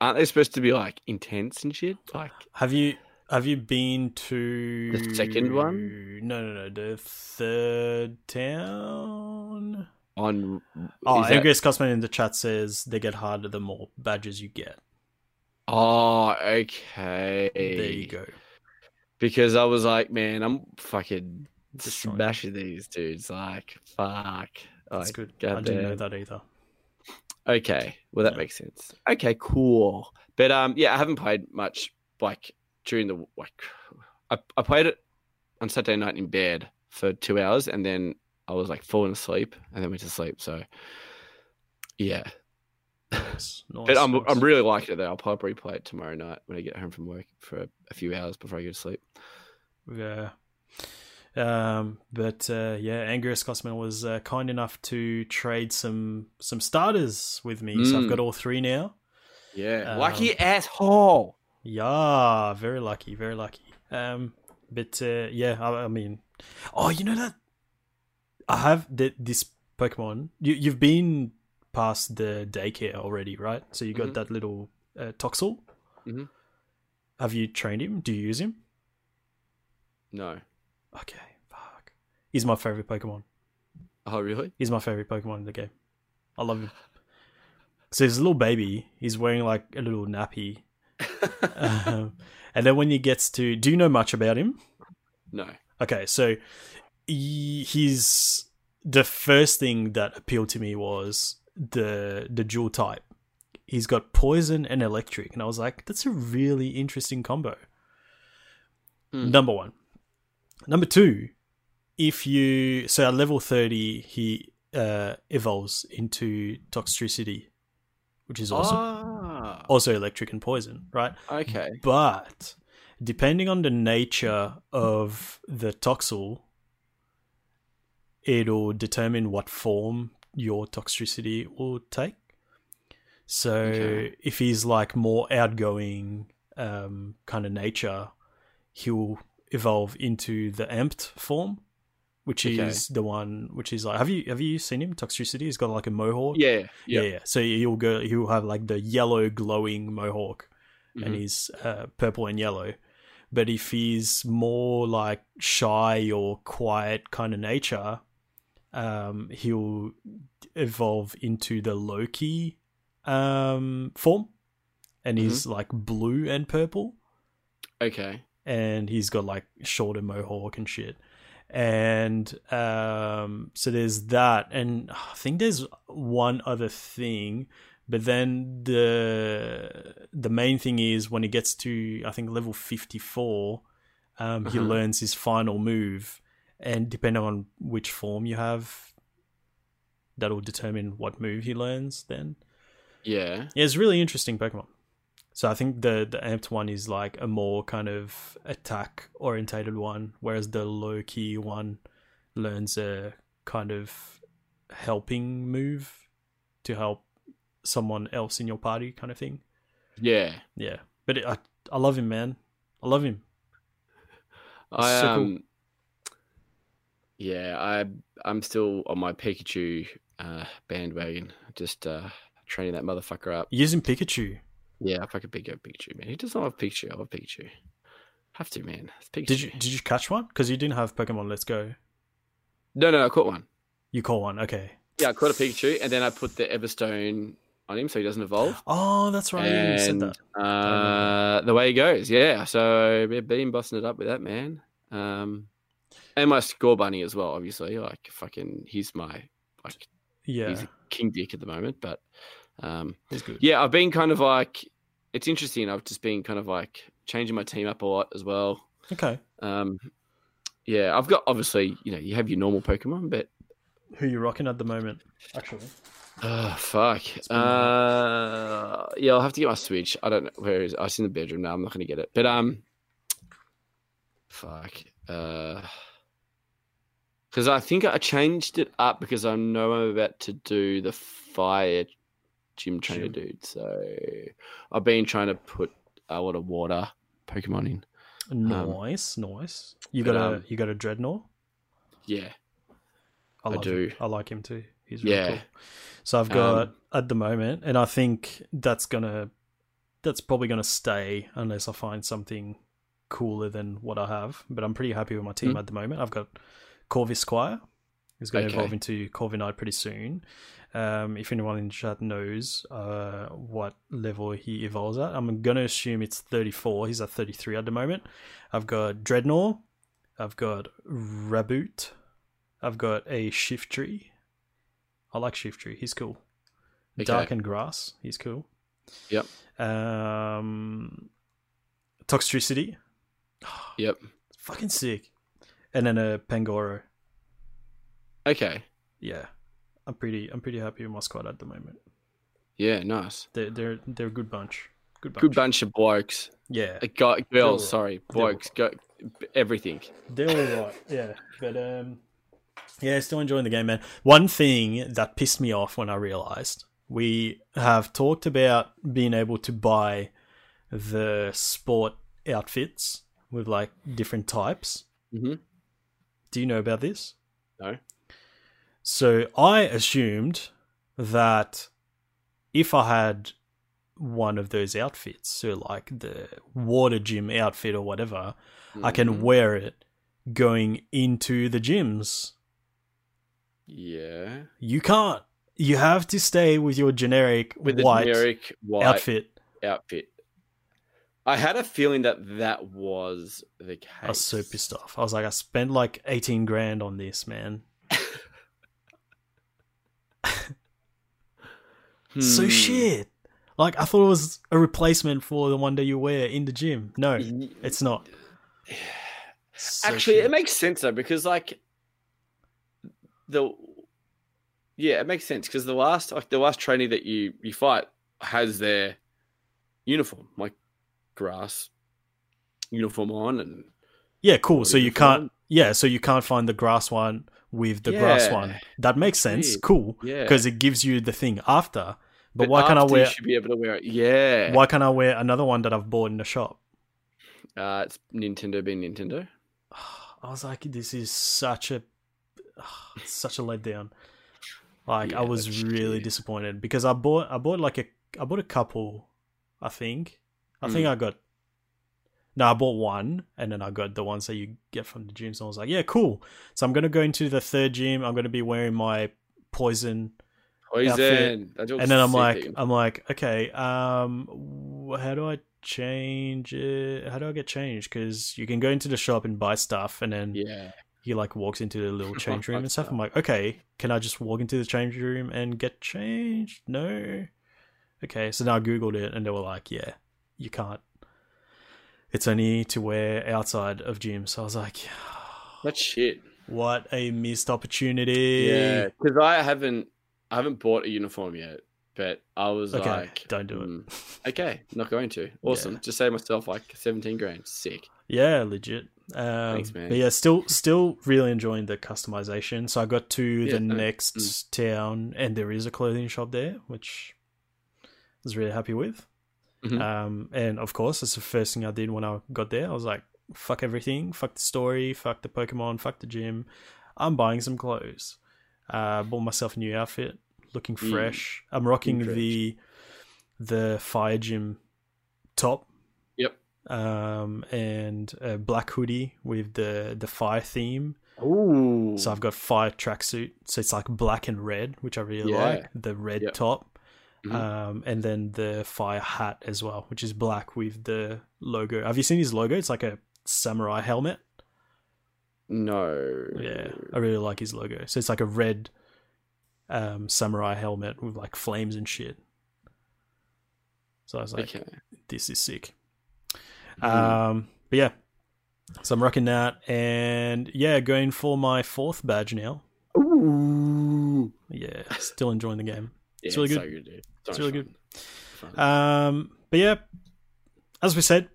C: aren't they supposed to be like intense and shit? Like,
B: Have you have you been to
C: The second one?
B: No, no, no. The third town.
C: on
B: Oh,
C: is that-
B: Scotsman in the chat says they get harder the more badges you get.
C: oh, okay.
B: There you go.
C: Because I was like, man, I'm fucking
B: Destroying.
C: smashing these dudes. Like, fuck.
B: That's
C: Like,
B: good. I didn't know that either.
C: Okay, well that
B: Yeah.
C: makes sense. Okay, cool. But um, yeah, I haven't played much like during the like. I, I played it on Saturday night in bed for two hours, and then I was like falling asleep, and then went to sleep. So yeah,
B: Nice, nice,
C: but I'm
B: nice.
C: I'm really liking it though. I'll probably play it tomorrow night when I get home from work for a, few hours before I go to sleep.
B: Yeah. Um, but uh, yeah, Angriest Scotsman was uh, kind enough to trade some some starters with me, so I've
C: Mm.
B: got all three now.
C: Yeah,
B: Um,
C: lucky asshole.
B: Yeah, very lucky, very lucky. Um, but uh, yeah, I, I mean, oh, you know that I have the, this Pokemon. You you've been past the daycare already, right? So you got
C: Mhm.
B: that little uh, Toxel.
C: Mhm.
B: Have you trained him? Do you use him?
C: No.
B: Okay, fuck. He's my favorite Pokemon.
C: Oh really?
B: He's my favorite Pokemon in the game. I love him. So he's a little baby. He's wearing like a little nappy. Um, and then when he gets to, do you know much about him?
C: no.
B: Okay, so he, he's the first thing that appealed to me was the the dual type. He's got poison and electric, and I was like, that's a really interesting combo.
C: Hmm.
B: Number one. Number two, if you so at level thirty, he uh, evolves into Toxtricity, which is awesome.
C: Ah,
B: Also electric and poison, right?
C: okay.
B: But depending on the nature of the toxel, it'll determine what form your Toxtricity will take. So
C: Okay.
B: if he's like more outgoing um, kind of nature, he'll evolve into the amped form, which
C: Okay.
B: is the one which is like have you have you seen him? Toxtricity? He's got like a mohawk.
C: Yeah.
B: Yeah,
C: Yeah.
B: yeah. So he'll go. He'll have like the yellow glowing mohawk, and
C: Mhm.
B: he's uh, purple and yellow. But if he's more like shy or quiet kind of nature, um, he'll evolve into the Low Key um, form, and he's like blue and purple,
C: Okay.
B: and he's got like shorter mohawk and shit. And um, so there's that, and I think there's one other thing, but then the the main thing is when he gets to I think level fifty four, um, he
C: Uh-huh.
B: learns his final move, and depending on which form you have, that'll determine what move he learns. Then
C: Yeah.
B: yeah, it's really interesting Pokemon. So I think the the amped one is like a more kind of attack orientated one, whereas the low key one learns a kind of helping move to help someone else in your party, kind of thing.
C: Yeah.
B: Yeah, but it, I I love him, man. I love him.
C: I
B: So cool.
C: um. Yeah, I I'm still on my Pikachu uh, bandwagon, just uh, training that motherfucker up.
B: Using Pikachu.
C: Yeah, I fucking big go Pikachu, man. He does not have Pikachu. I love Pikachu. Have to, man. It's Pikachu.
B: Did you did you catch one? Because you didn't have Pokemon Let's Go.
C: No, no, I caught one.
B: You caught one. Okay.
C: Yeah, I caught a Pikachu, and then I put the Everstone on him so he doesn't evolve.
B: Oh, that's right. you said
C: and
B: that.
C: uh, the way he goes, yeah. So yeah, been busting it up with that man. Um, and my Scorbunny as well, obviously. Like fucking, he's my like
B: Yeah,
C: he's a king dick at the moment, but um, yeah, I've been kind of like it's interesting. I've just been kind of like changing my team up a lot as well.
B: Okay.
C: Um, yeah, I've got obviously you know you have your normal Pokemon, but
B: Who you rocking at the moment? Actually,
C: oh fuck, uh, yeah, I'll have to get my Switch. I don't know where is. It? Oh, it's in the bedroom now. I'm not gonna get it, but um, fuck, uh. Because I think I changed it up because I know I'm about to do the fire gym trainer
B: Gym.
C: dude. So I've been trying to put a lot of water Pokemon in.
B: nice, nice. You
C: but,
B: got a
C: um,
B: you got a Drednaw.
C: Yeah.
B: I,
C: I do.
B: Him. I like him too. He's really
C: Yeah.
B: cool. So I've got
C: Um,
B: at the moment, and I think that's gonna that's probably gonna stay unless I find something cooler than what I have. But I'm pretty happy with my team
C: Mm.
B: at the moment. I've got Corvisquire. He's going to
C: Okay.
B: evolve into Corviknight pretty soon. Um, if anyone in chat knows uh, what level he evolves at, I'm going to assume it's 34. He's at 33 at the moment. I've got Drednaw. I've got Raboot. I've got a Shiftry. I like Shiftry. He's cool.
C: Okay.
B: Dark and Grass. He's cool.
C: Yep.
B: Um, Toxtricity.
C: Yep.
B: Fucking sick. And then a Pangoro.
C: Okay.
B: Yeah. I'm pretty I'm pretty happy with my squad at the moment.
C: Yeah. Nice.
B: They're they're they're a good bunch. Good bunch.
C: Good bunch of blokes.
B: Yeah.
C: Go-
B: They're
C: girls.
B: alright.
C: Sorry, blokes. Go. Everything.
B: They're all right. Yeah. But um yeah, still enjoying the game, man. One thing that pissed me off when I realized we have talked about being able to buy the sport outfits with like different types.
C: Mhm.
B: Do you know about this?
C: No.
B: So I assumed that if I had one of those outfits, so like the water gym outfit or whatever, I can
C: Mhm.
B: wear it going into the gyms.
C: Yeah.
B: You can't. You have to stay with your generic
C: With the
B: white
C: generic white
B: outfit.
C: outfit. I had a feeling that that was the case.
B: I was so pissed off. I was like, I spent like 18 grand on this, man. So
C: Hmm.
B: shit. Like, I thought it was a replacement for the one that you wear in the gym. No, it's not. So
C: Actually,
B: shit.
C: it makes sense though because like the yeah, it makes sense because the last like the last trainee that you you fight has their uniform like grass uniform on and
B: Yeah, cool. So
C: is
B: you can't. Yeah, so you can't find the grass one with the grass one. That makes sense. Cool,
C: yeah
B: because it gives you the thing after. But, why can't I wear?
C: You should be able to wear it. Yeah.
B: Why can't I wear another one that I've bought in the shop?
C: Uh, it's Nintendo being Nintendo.
B: I was like, this is such a such a letdown. Like I was really
C: shitty.
B: disappointed because I bought I bought like a I bought a couple, I think. I think
C: Mm.
B: I got no, I bought one and then I got the ones that you get from the gym. So I was like, yeah, cool. So I'm gonna go into the third gym. I'm gonna be wearing my poison
C: Poison.
B: And then I'm like. I'm like, okay, um, how do I change it? How do I get changed? Because you can go into the shop and buy stuff, and then
C: yeah.
B: he like walks into the little change room and stuff. I'm like, okay, can I just walk into the change room and get changed? No. Okay, so now I googled it, and they were like, yeah, you can't. It's only to wear outside of gym. So I was like,
C: That's shit.
B: what a missed opportunity.
C: Yeah, because I haven't, I haven't bought a uniform yet, but I was
B: Okay,
C: like,
B: don't do it.
C: "Hmm, Okay, not going to. Awesome. Just save myself like seventeen grand. Sick.
B: Yeah, legit. Um,
C: Thanks, man.
B: But yeah, still, still really enjoying the customization. So I got to
C: Yeah,
B: the
C: no,
B: next
C: mm.
B: town, and there is a clothing shop there, which I was really happy with.
C: Mhm.
B: Um, and of course, that's the first thing I did when I got there. I was like, "Fuck everything, fuck the story, fuck the Pokemon, fuck the gym. I'm buying some clothes." Uh, bought myself a new outfit, looking
C: Mm.
B: fresh. I'm rocking the the fire gym top
C: Yep.
B: um, and a black hoodie with the the fire theme.
C: Ooh.
B: So I've got fire tracksuit, so it's like black and red, which I really
C: Yeah.
B: like. The red
C: Yep.
B: top,
C: Mhm.
B: um, and then the fire hat as well, which is black with the logo. Have you seen his logo? It's like a samurai helmet.
C: no.
B: Yeah, I really like his logo. So it's like a red um, samurai helmet with like flames and shit. So I was like,
C: Okay.
B: this is sick.
C: Hmm.
B: Um, but yeah, So I'm rocking that, and yeah, going for my fourth badge now.
C: Ooh.
B: Yeah, still enjoying the game.
C: Yeah,
B: It's really
C: so
B: good.
C: good,
B: It's really
C: fun.
B: good.
C: Fun.
B: Um, but yeah, as we said,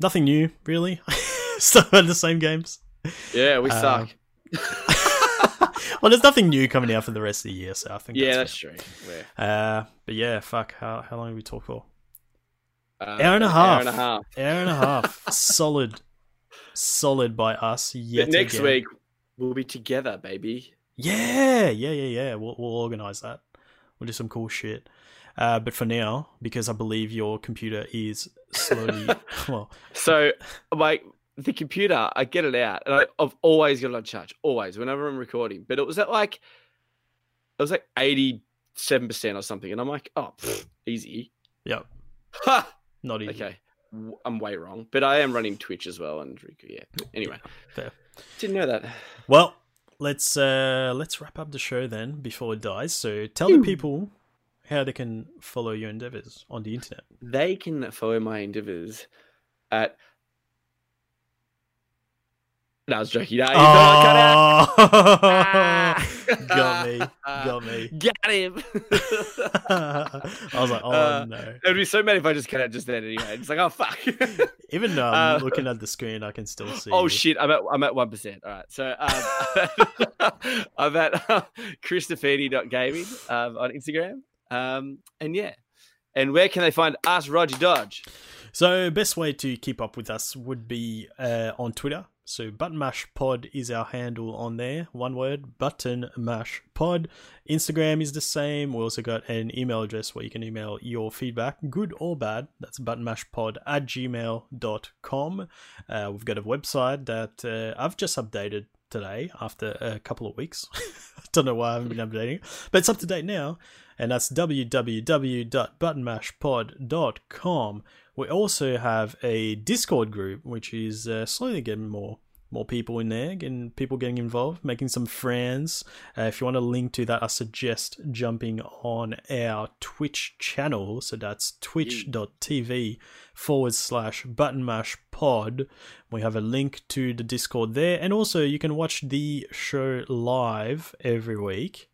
B: nothing new really. Still had the same games.
C: yeah, we
B: uh,
C: suck.
B: well, there's nothing new coming out for the rest of the year, so I think
C: yeah,
B: that's,
C: that's true. We're.
B: Uh, but yeah, fuck. How how long have we talked for?
C: uh,
B: Hour and a half.
C: Hour and a half.
B: Hour and a half. solid, solid by us. Yet
C: But next
B: again.
C: week we'll be together, baby.
B: Yeah, yeah, yeah, yeah. We'll we'll organize that. We'll do some cool shit. Uh, but for now, because I believe your computer is slowly well,
C: So, like the computer, I get it out, and I, I've always got it on charge, always, whenever I'm recording. But it was at like, it was like eighty-seven percent or something, and I'm like, oh, pfft, easy.
B: yep,
C: Ha!
B: not easy.
C: Okay, I'm way wrong, but I am running Twitch as well, and yeah. Anyway,
B: Fair.
C: didn't know that.
B: Well, let's uh let's wrap up the show then before it dies. So tell the people how they can follow your endeavors on the internet.
C: They can follow my endeavors at. I was joking. No, you thought I.
B: Oh, got me, got me.
C: Got him.
B: I was like, oh
C: Uh,
B: no.
C: It'd be so mad if I just cut out just then anyway. It's like, oh fuck.
B: Even though I'm
C: uh,
B: looking at the screen, I can still see.
C: oh shit, I'm at I'm at one percent. All right, so um, I'm at uh, Christofini.gaming um, on Instagram. Um, and yeah, and where can they find us, Roger Dodge?
B: So, best way to keep up with us would be uh, on Twitter. So, Button Mash Pod is our handle on there. One word, Button Mash Pod. Instagram is the same. We also got an email address where you can email your feedback, good or bad. That's buttonmashpod at gmail.com. Uh, we've got a website that uh, I've just updated today after a couple of weeks. I don't know why I haven't been updating but it's up to date now. And that's www.buttonmashpod.com. We also have a Discord group, which is uh, slowly getting more more people in there, getting people getting involved, making some friends. Uh, if you want a link to that, I suggest jumping on our Twitch channel. So that's twitch.tv forward slash button mash pod. We have a link to the Discord there, and also you can watch the show live every week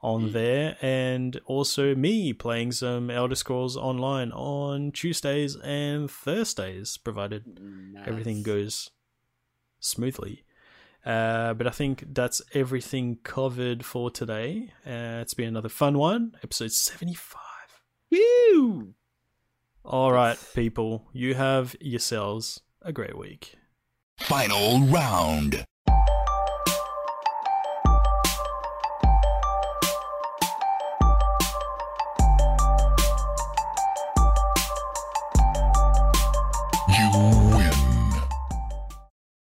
B: on there, and also me playing some Elder Scrolls Online on Tuesdays and Thursdays, provided everything goes smoothly. Uh, but I think that's everything covered for today. Uh, it's been another fun one, episode 75.
C: Woo!
B: All right, people, you have yourselves a great week.
A: Final round.